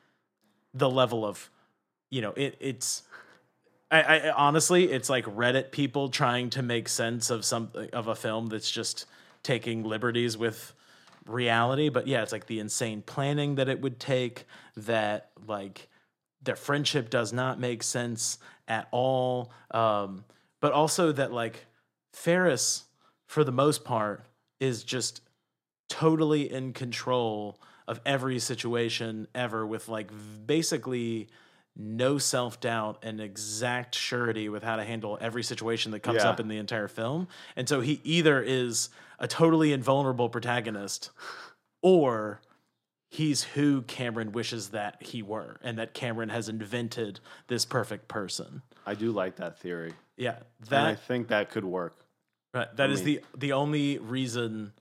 the level of you know it it's I, I honestly it's like reddit people trying to make sense of some of a film that's just taking liberties with reality but yeah it's like the insane planning that it would take that like their friendship does not make sense at all um but also that like ferris for the most part is just totally in control of every situation ever with like basically no self-doubt and exact surety with how to handle every situation that comes Yeah. up in the entire film and so he either is a totally invulnerable protagonist or he's who cameron wishes that he were and that cameron has invented this perfect person I do like that theory, yeah and I think that could work. Right. That is the the only reason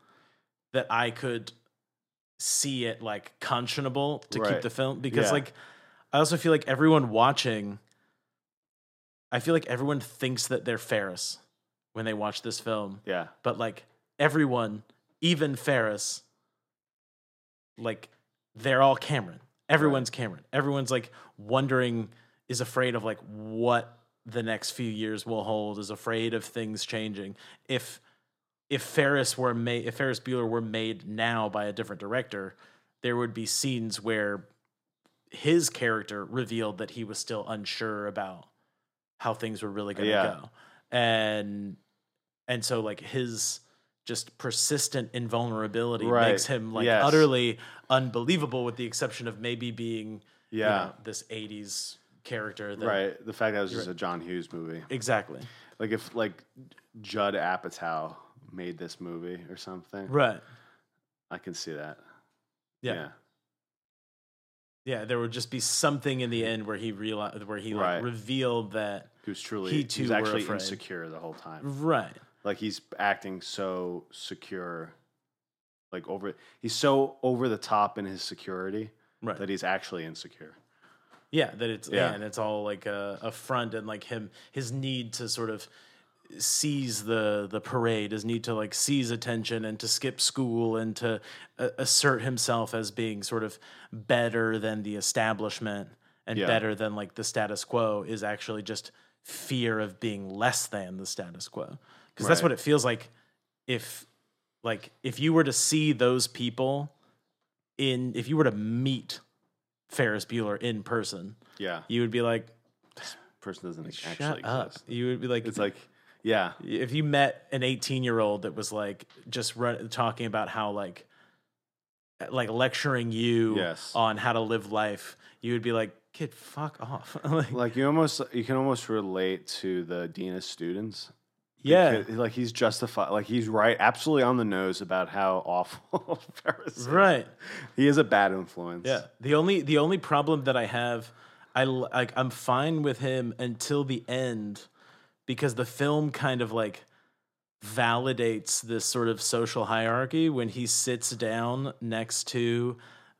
that I could see it like conscionable to keep the film because Yeah. like I also feel like everyone watching I feel like everyone thinks that they're Ferris when they watch this film, Yeah, but like everyone, even Ferris, like they're all Cameron. Everyone's Cameron. Everyone's like wondering, is afraid of like what the next few years will hold, is afraid of things changing. If if Ferris were made, if Ferris Bueller were made now by a different director, there would be scenes where his character revealed that he was still unsure about how things were really going to Yeah. go, and and so like his just persistent invulnerability Right. makes him like Yes. utterly unbelievable, with the exception of maybe being you yeah, know, this '80s character. That, right. The fact that it was just a John Hughes movie, Exactly. like if like Judd Apatow made this movie or something, Right. I can see that. Yeah. yeah. Yeah, there would just be something in the end where he realized where he like Right. revealed that He was truly He too was actually afraid. insecure the whole time. right. Like he's acting so secure, like over. He's so over the top in his security Right. that he's actually insecure. Yeah, that it's Yeah. and it's all like a, a front and like him his need to sort of seize the the parade, his need to like seize attention and to skip school and to uh, assert himself as being sort of better than the establishment and Yeah. better than like the status quo is actually just fear of being less than the status quo. Because that's what it feels like if like if you were to see those people in if you were to meet Ferris Bueller in person, Yeah, you would be like, this person doesn't "Shut actually up." exist. You would be like, It's like, yeah, if you met an 18 year old that was like just run, talking about how like like lecturing you Yes. on how to live life, you would be like, "Kid, fuck off!" like, like you almost you can almost relate to the dean of students. Yeah, Because, like he's justified, like he's right, absolutely on the nose about how awful Ferris is. right. He is a bad influence. Yeah. The only the only problem that I have, I like I'm fine with him until the end, because the film kind of like validates this sort of social hierarchy when he sits down next to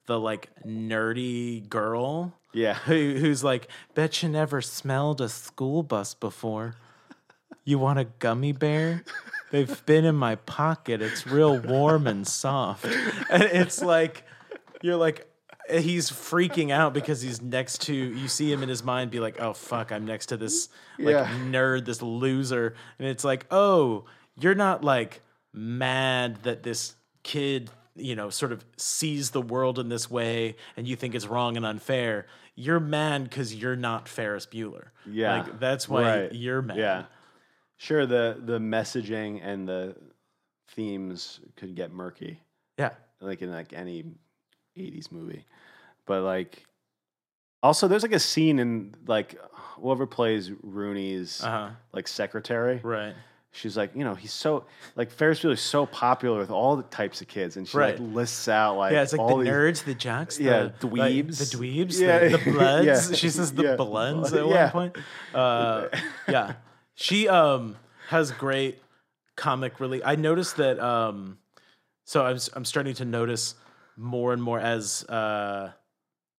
the like nerdy girl yeah, who, who's like, bet you never smelled a school bus before. You want a gummy bear? They've been in my pocket. It's real warm and soft. And it's like, you're like, he's freaking out because he's next to, you see him in his mind be like, oh, fuck, I'm next to this like Yeah. nerd, this loser. And it's like, oh, you're not like mad that this kid you know sort of sees the world in this way and you think it's wrong and unfair you're mad because you're not ferris bueller Yeah, like that's why right. you're mad yeah. Sure, the the messaging and the themes could get murky, yeah like in like any '80s movie, but like. Also, there's like a scene in like whoever plays Rooney's uh-huh like secretary. right She's like, you know, he's so like Ferris Bueller's so popular with all the types of kids, and she Right. like lists out like yeah it's like all the these, nerds the jocks yeah, the like, dweebs. the dweebs Yeah, the, the bloods yeah, she says the yeah. bloods at Yeah. one point uh yeah she um has great comic relief i noticed that um so i'm, I'm starting to notice more and more as uh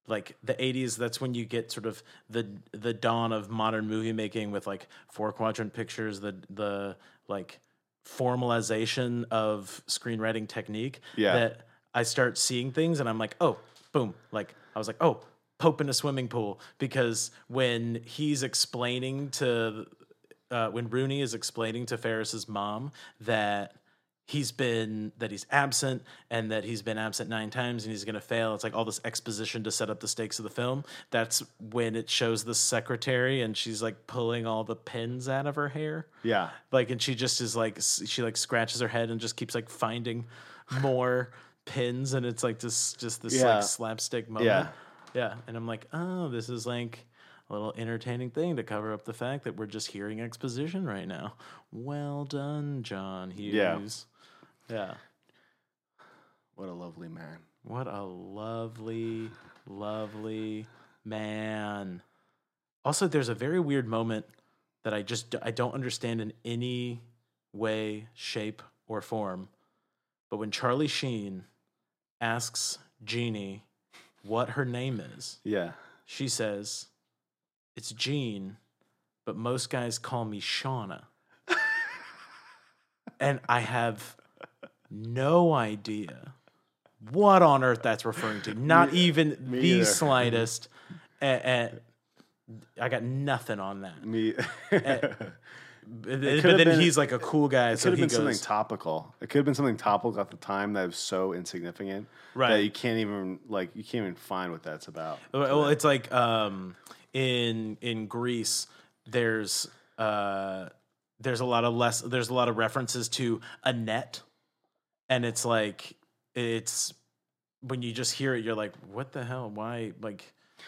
like the 80s that's when you get sort of the the dawn of modern movie making with like four quadrant pictures the the like formalization of screenwriting technique Yeah. that i start seeing things and i'm like oh boom like i was like oh pope in a swimming pool because when he's explaining to uh, when rooney is explaining to ferris's mom that he's been that he's absent and that he's been absent nine times and he's going to fail it's like all this exposition to set up the stakes of the film that's when it shows the secretary and she's like pulling all the pins out of her hair yeah, like and she just is like she like scratches her head and just keeps like finding more pins and it's like just just this Yeah. like slapstick moment Yeah. yeah and i'm like oh this is like a little entertaining thing to cover up the fact that we're just hearing exposition right now. Well done john hughes. Yeah. Yeah. what a lovely man. what a lovely lovely man. Also there's a very weird moment that i just i don't understand in any way shape or form. But when charlie sheen asks jeannie what her name is Yeah, she says it's jean but most guys call me shauna and i have no idea what on earth that's referring to. Not even me the either. slightest. And, and eh, eh, I got nothing on that. me. Eh, but, but then been- he's like a cool guy, It so could have been something topical. It could have been something topical at the time that was so insignificant right. that you can't even like you can't even find what that's about. Well, it's like um, in in Grease, there's uh, there's a lot of less. There's a lot of references to a net, and it's like it's when you just hear it, you're like, what the hell? Why? Like,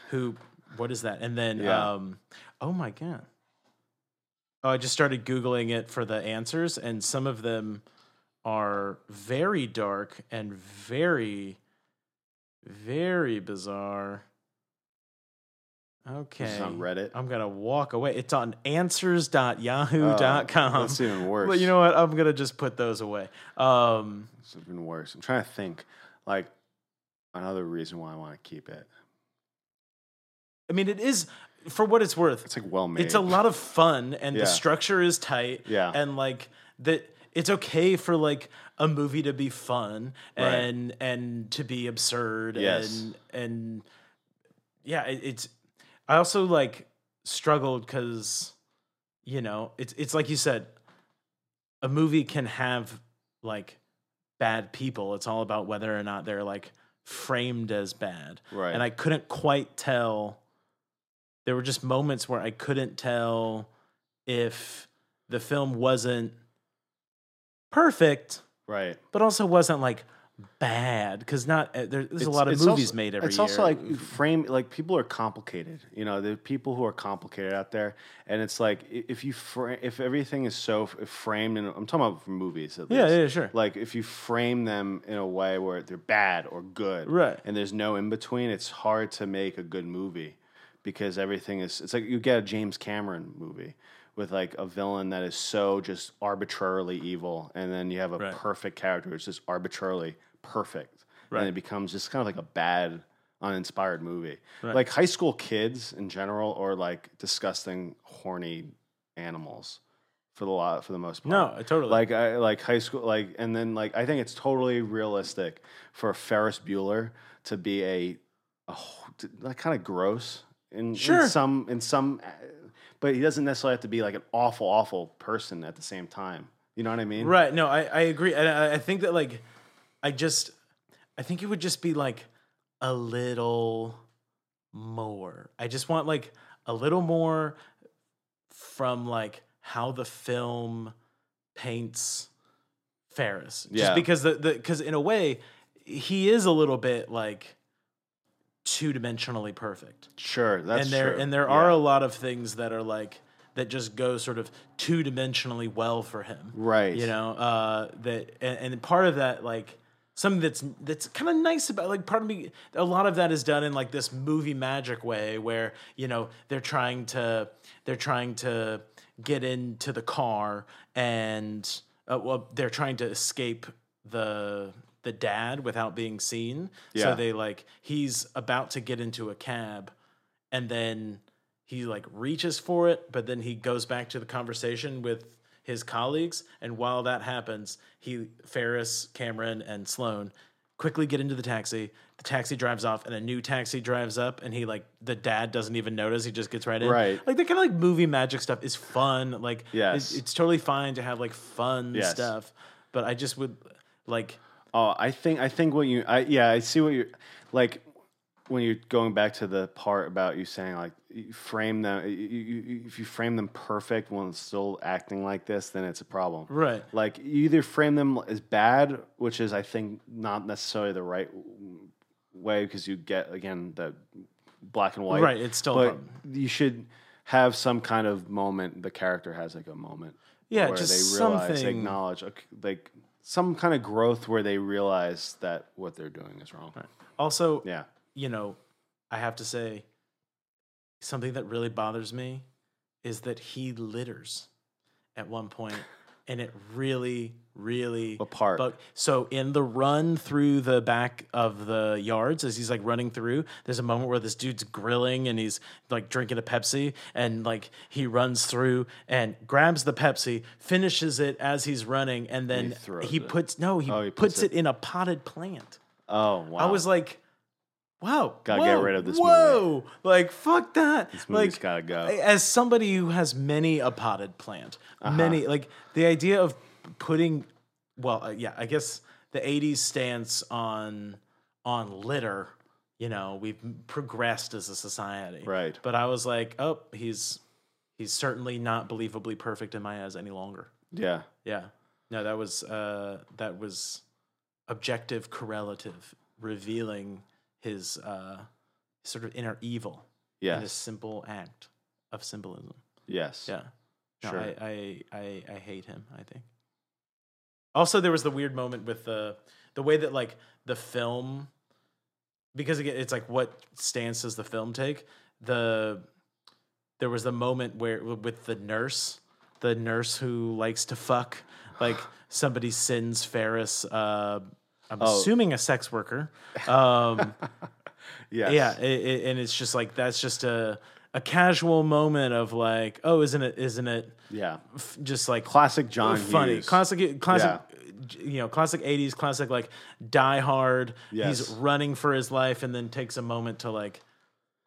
who? What is that? And then, Yeah. um, oh my god. Oh, I just started googling it for the answers, and some of them are very dark and very, very bizarre. Okay. Is on Reddit. I'm gonna walk away. It's on answers.yahoo.com. Oh, that's even worse. But you know what? I'm gonna just put those away. Um, It's even worse. I'm trying to think, like, another reason why I want to keep it. I mean, it is for what it's worth. It's like well made. It's a lot of fun, and Yeah. the structure is tight. Yeah. and like that. It's okay for like a movie to be fun Right. and and to be absurd Yes. and and yeah, it, it's. I also like struggled because you know it's it's like you said, a movie can have like bad people. It's all about whether or not they're like framed as bad. Right. And I couldn't quite tell. There were just moments where I couldn't tell if the film wasn't perfect, right. but also wasn't like bad because not uh, there, there's a lot of movies also- made every it's year. also like frame like people are complicated you know there are people who are complicated out there and it's like if you fra- if everything is so framed and i'm talking about for movies at yeah, least. yeah, sure. like if you frame them in a way where they're bad or good Right. and there's no in between it's hard to make a good movie because everything is it's like you get a james cameron movie with like a villain that is so just arbitrarily evil and then you have a Right. perfect character it's just arbitrarily perfect Right. and it becomes just kind of like a bad uninspired movie Right. like high school kids in general or like disgusting horny animals for the lot for the most part no, I totally like I like high school like and then like I think it's totally realistic for Ferris Bueller to be a like kind of gross in, Sure. in some in some but he doesn't necessarily have to be like an awful awful person at the same time. You know what I mean? Right. No, I, I agree. And I, I think that like I just I think it would just be like a little more. I just want like a little more from like how the film paints Ferris. Just Yeah. because the the because in a way he is a little bit like two dimensionally perfect Sure, that's and there true. and there Yeah. are a lot of things that are like that just go sort of two dimensionally well for him right. you know uh that and, and part of that like something that's that's kind of nice about like part of me a lot of that is done in like this movie magic way where you know they're trying to they're trying to get into the car and uh, well they're trying to escape the the dad without being seen Yeah. so they like he's about to get into a cab and then he like reaches for it but then he goes back to the conversation with his colleagues and while that happens he ferris cameron and sloane quickly get into the taxi the taxi drives off and a new taxi drives up and he like the dad doesn't even notice he just gets right in Right. like that kind of like movie magic stuff is fun like Yes. it's, it's totally fine to have like fun Yes. stuff but i just would like Oh, I think I think what you I yeah, I see what you're like when you're going back to the part about you saying like you frame them you, you, if you frame them perfect when it's still acting like this, then it's a problem. right Like you either frame them as bad, which is I think not necessarily the right way because you get again the black and white. right it's still But you should have some kind of moment. The character has like a moment yeah where just they realize, something they acknowledge, like some kind of growth where they realize that what they're doing is wrong. also Yeah. You know, I have to say something that really bothers me is that he litters at one point, and it really, really. What part? so in the run through the back of the yards, as he's like running through, there's a moment where this dude's grilling and he's like drinking a Pepsi, and like he runs through and grabs the Pepsi, finishes it as he's running, and then he it. puts no, he, Oh, he puts, puts it in a potted plant. Oh wow. I was like, wow, Gotta get whoa, rid of this movie. Whoa, like fuck that. this movie's like, gotta go. as somebody who has many a potted plant, Uh-huh. many like the idea of putting, well, uh, yeah, I guess the '80s stance on on litter. You know, we've progressed as a society, Right. But I was like, oh, he's he's certainly not believably perfect in my eyes any longer. yeah. Yeah. No, that was uh that was objective correlative revealing his uh sort of inner evil in this simple act of symbolism. Yes. Yeah. No, Sure. I, I I I hate him, I think. Also there was the weird moment with the the way that like the film because again it's like what stance does the film take? the there was the moment where with the nurse, the nurse who likes to fuck, like somebody sends Ferris. Uh, I'm Oh. assuming a sex worker. Um, Yes. yeah, i i and it's just like that's just a a casual moment of like, oh, isn't it? Isn't it? Yeah. f- Just like Classic John funny, Hughes. classic, classic. You know, classic '80s, classic like Die Hard. He's running for his life, and then takes a moment to like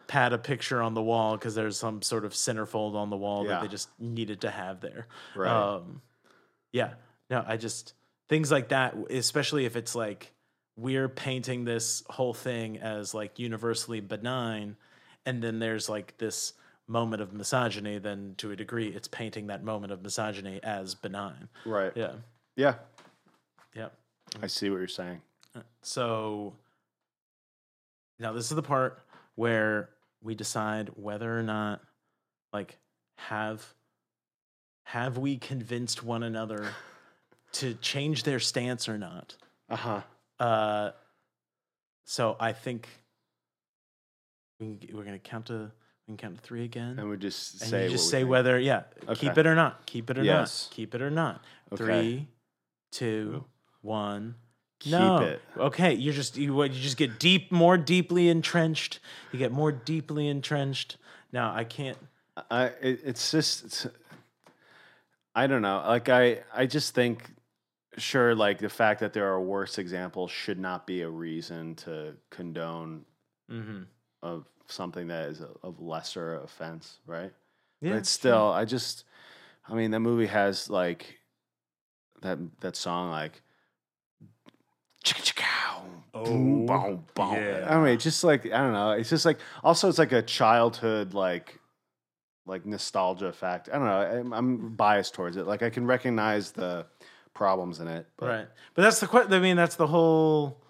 pat a picture on the wall because there's some sort of centerfold on the wall that they just needed to have there. Right. Um, yeah. No, I just things like that, especially if it's like we're painting this whole thing as like universally benign, and then there's like this moment of misogyny. Then to a degree, it's painting that moment of misogyny as benign. Right. Yeah. Yeah. Yeah. I see what you're saying. Uh, so now this is the part where we decide whether or not like have have we convinced one another to change their stance or not. Uh huh. Uh so I think we can, we're going to count to we can count to 3 again. And we just and say you just say think. whether yeah, keep it or not. Keep it or Yes. not. Keep it or not. Okay. Three, two, one. Keep no. it. Okay, you're just you you just get deep more deeply entrenched. You get more deeply entrenched. Now I can't I it, it's just it's, I don't know. Like I I just think sure like the fact that there are worse examples should not be a reason to condone mhm. of something that is of lesser offense, right? Yeah. but still, I just, I mean, that movie has like that that song like. chicka, boom, Oh, boom, boom. yeah. I mean, just like I don't know. It's just like also it's like a childhood like like nostalgia fact. I don't know. I'm, I'm biased towards it. Like I can recognize the problems in it. But right. But that's the que- I mean that's the whole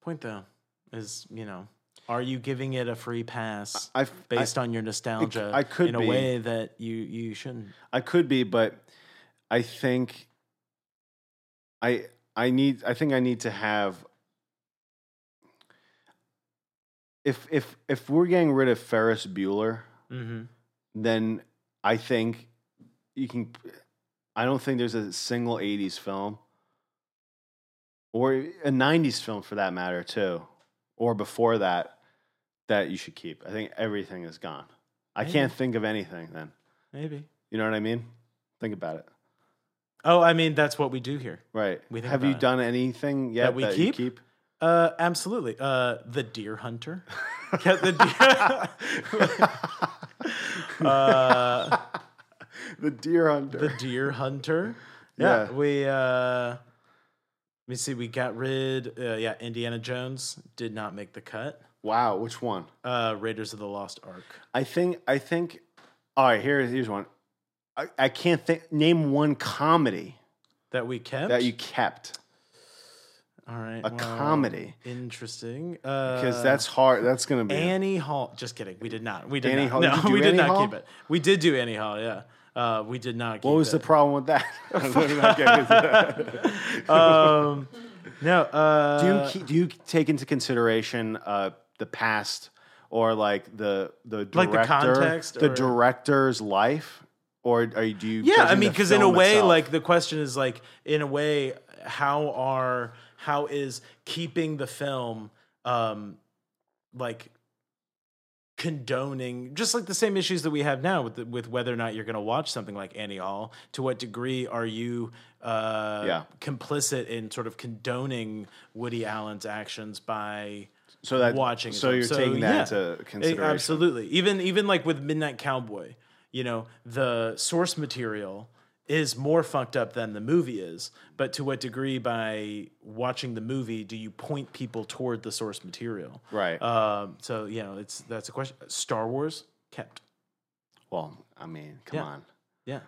point though. Is, you know, are you giving it a free pass I, I, based on your nostalgia I could in a way that you you shouldn't? I could be, but I think I I need I think I need to have if if if we're getting rid of Ferris Bueller, Mhm. then I think you can I don't think there's a single 80s film or a 90s film for that matter too or before that that you should keep. I think everything is gone. I Maybe. can't think of anything then. Maybe. You know what I mean? Think about it. Oh, I mean that's what we do here. Right. We Have you it. done anything yet we you keep? keep? Uh, absolutely. Uh, the deer hunter. The deer. uh, the deer hunter. the deer hunter. Yeah, Yeah. we. Uh, let me see. We got rid. Uh, yeah, Indiana Jones did not make the cut. wow, which one? Uh, Raiders of the Lost Ark. I think I think all right, here here's one. I, I can't think name one comedy That we kept. that you kept. All right. a comedy. Interesting. Because Because that's hard. That's gonna be Annie Hall. Just kidding. We did not. We did Annie not. Hall- No, did we did Annie not Hall? keep it. We did do Annie Hall. Yeah. Uh, we did not. What was the problem with that? I'm not getting into that. um, no. Uh, do you keep, do you take into consideration uh, the past or like the the director, Like the context the or- director's life, or are you, do you? yeah, I mean, because in a way, itself? like the question is like, in a way, how are how is keeping the film, um, like condoning just like the same issues that we have now with the, with whether or not you're going to watch something like Annie Hall. To what degree are you uh, Yeah. complicit in sort of condoning Woody Allen's actions by so that watching So them. you're So, taking that yeah. into consideration. Absolutely. Even even like with Midnight Cowboy, you know, the source material is more fucked up than the movie is. But to what degree by watching the movie do you point people toward the source material? Right. Um, so you know, it's that's a question. Star Wars kept. well, I mean, come Yeah. on. Yeah.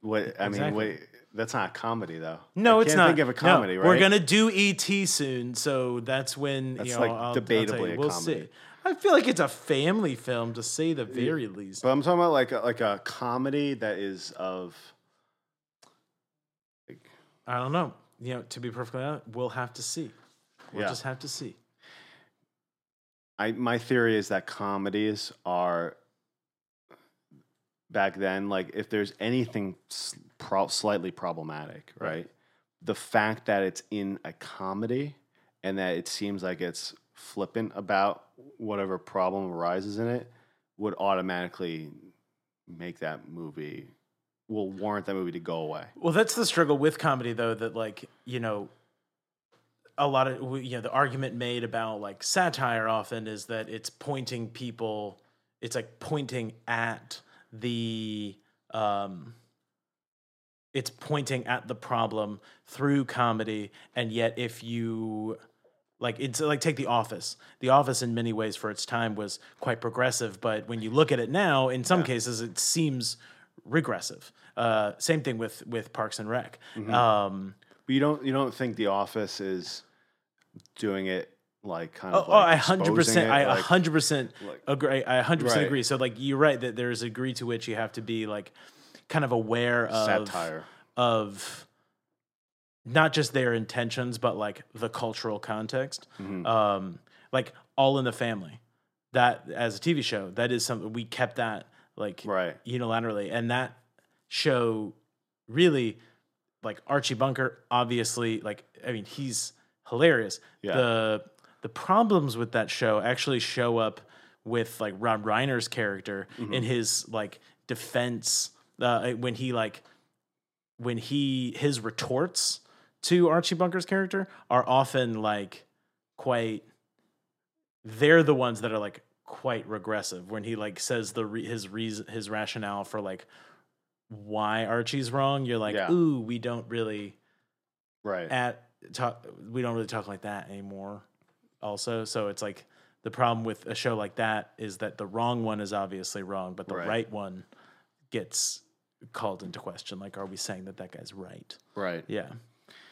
What I mean, Exactly. wait, that's not a comedy though. No, I it's can't not. Think of a No, comedy, right? We're gonna do ET soon, so that's when That's you know. like I'll, I'll debatably you, a we'll comedy. see. I feel like it's a family film to say the very least. But I'm talking about like a, like a comedy that is of. I don't know. You know, to be perfectly honest, we'll have to see. We'll Yeah. just have to see. I my theory is that comedies are back then like if there's anything pro- slightly problematic, right? Right. The fact that it's in a comedy and that it seems like it's flippant about whatever problem arises in it would automatically make that movie will warrant that movie to go away. Well, that's the struggle with comedy, though. That like you know, a lot of we- you know the argument made about like satire often is that it's pointing people, it's like pointing at the um, it's pointing at the problem through comedy, and yet if you like it's like take the office the office in many ways for its time was quite progressive but when you look at it now in some cases it seems regressive uh, same thing with with parks and rec um, But you don't you don't think The Office is doing it like kind oh, of oh, like I hundred percent I a like- hundred percent agree. I hundred percent Right. agree. So like you're right that there's a degree to which you have to be like kind of aware of satire. of not just their intentions, but like the cultural context. Mhm. Um, like All in the Family, that as a TV show, that is something we kept that like Right. unilaterally, and that show really like Archie Bunker. Obviously, like I mean, he's hilarious. Yeah. The the problems with that show actually show up with like Rob Reiner's character Mm-hmm. in his like defense uh, when he like when he his retorts to Archie Bunker's character are often like quite they're the ones that are like quite regressive when he like says the re- his reason his rationale for like why Archie's wrong you're like Yeah. ooh we don't really Right. at talk we don't really talk like that anymore also so it's like the problem with a show like that is that the wrong one is obviously wrong but the Right. right, one gets called into question like are we saying that that guy's right right. yeah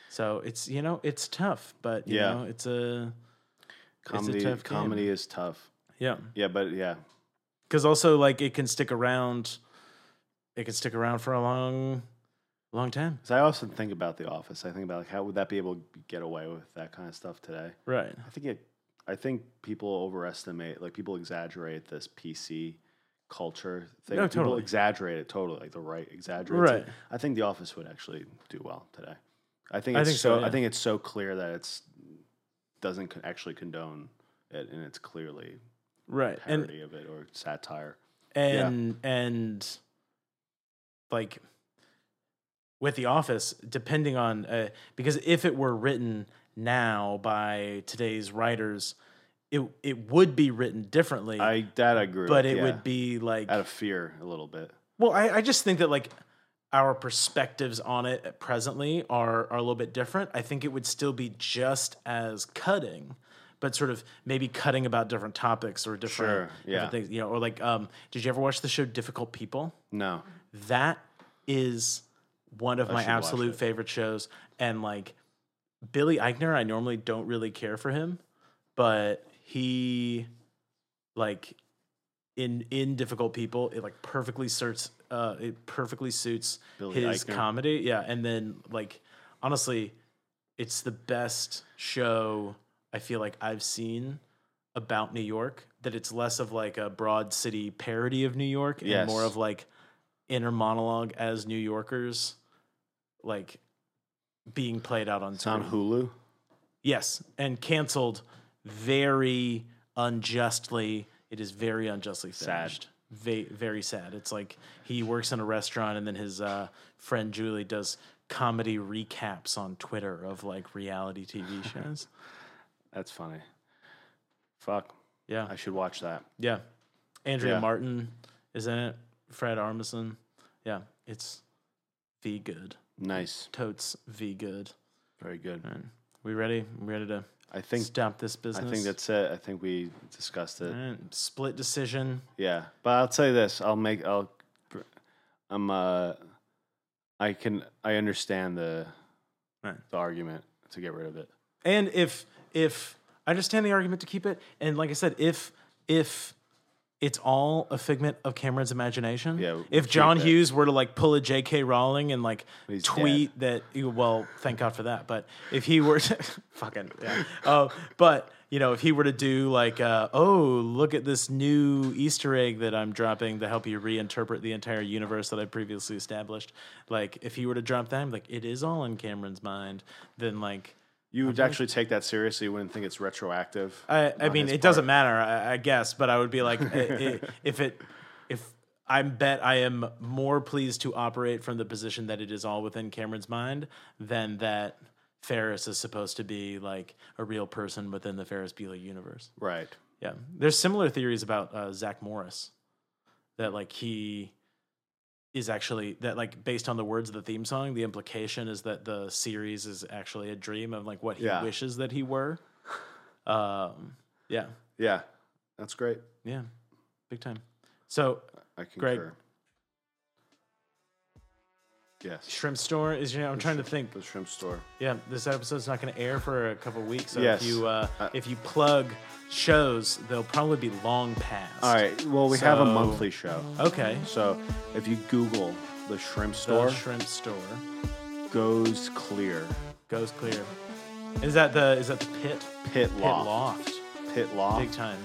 so it's you know it's tough but you Yeah. know it's a Comedy tough game. comedy is tough. Yeah Yeah, but yeah. because also like it can stick around it can stick around for a long long time 'Cause I often think about The Office. I think about like how would that be able to get away with that kind of stuff today? right I think it. I think people overestimate, like people exaggerate this PC culture thing. No, People totally. exaggerate it totally, like the right exaggerates it. Right. I think The Office would actually do well today. I think I it's think so, so. yeah. I think it's so clear that it's doesn't actually condone it, and it's clearly right and parody of it or satire. and and like with the office depending on uh, because if it were written now by today's writers it it would be written differently I that I agree. but it yeah. would be like out of fear a little bit. well I, I just think that like our perspectives on it presently are are a little bit different i think it would still be just as cutting but sort of maybe cutting about different topics or different, Sure, yeah. different things you know or like um did you ever watch the show difficult people No, that is one of I my absolute favorite shows. And like Billy Eichner, I normally don't really care for him, but he like in in difficult people, it like perfectly suits uh it perfectly suits Billy his Eichner. comedy. Yeah. And then like honestly, it's the best show I feel like I've seen about New York. That it's less of like a broad city parody of New York and Yes. more of like inner monologue as New Yorkers, like being played out on on. Hulu. Yes, and canceled very unjustly. It is very unjustly Sad. finished. Very, very sad. It's like he works in a restaurant, and then his uh, friend Julie does comedy recaps on Twitter of like reality TV shows. That's funny. Fuck, Yeah, I should watch that. yeah. Andrea Yeah. Martin is in it. Fred Armisen. Yeah, it's v good. Nice, Totes v good. very good. All right. We ready? We ready to I think stop this business? I think that's it. I think we discussed it. All right. Split decision. Yeah, but I'll tell you this. I'll make. I'll. I'm. Uh. I can. I understand the. Right. The argument to get rid of it. And if if I understand the argument to keep it, and like I said, if if it's all a figment of Cameron's imagination. Yeah, we'll If John it. Hughes were to like pull a J.K. Rowling and like He's tweet that, well, thank God for that. But if he were to fucking yeah, uh, but you know, if he were to do like, uh, oh, look at this new Easter egg that I'm dropping to help you reinterpret the entire universe that I previously established. Like, if he were to drop that, I'm like, it is all in Cameron's mind. Then like. You would actually take that seriously. You wouldn't think it's retroactive. I, I mean, it doesn't matter, I, I guess, but I would be like, if it, if I bet I am more pleased to operate from the position that it is all within Cameron's mind than that Ferris is supposed to be like a real person within the Ferris Bueller universe. Right. Yeah, there's similar theories about uh, Zach Morris that like he is actually that like based on the words of the theme song, the implication is that the series is actually a dream of like what he Yeah. wishes that he were. Um, yeah, Yeah. That's great. yeah, big time. So I concur. Greg. Yes. shrimp store is you know I'm trying to think. The shrimp store. Yeah, this episode's not going to air for a couple weeks. So Yes. if you uh, Uh, if you plug shows, they'll probably be long past. All right. Well, we have a monthly show. Okay. So if you Google the shrimp store, The shrimp store goes clear. goes clear. Is that the is that the pit? Pit Pit loft. loft. Pit loft. Big time.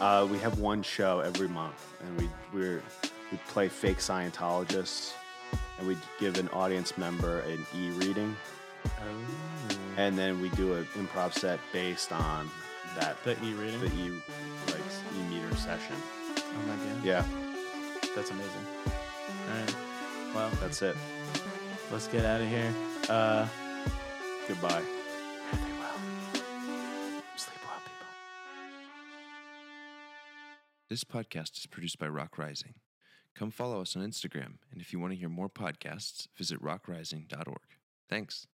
Uh, we have one show every month, and we we're, we play fake Scientologists, and we give an audience member an E reading, Oh. and then we do an improv set based on that The e reading. the E like E meter session. oh my god. Yeah, That's amazing. All right. Well, that's it. let's get out of here. Uh, Goodbye. fare thee well. Sleep well, people. This podcast is produced by Rock Rising. Come follow us on Instagram, and if you want to hear more podcasts, visit rockrising.org. Thanks.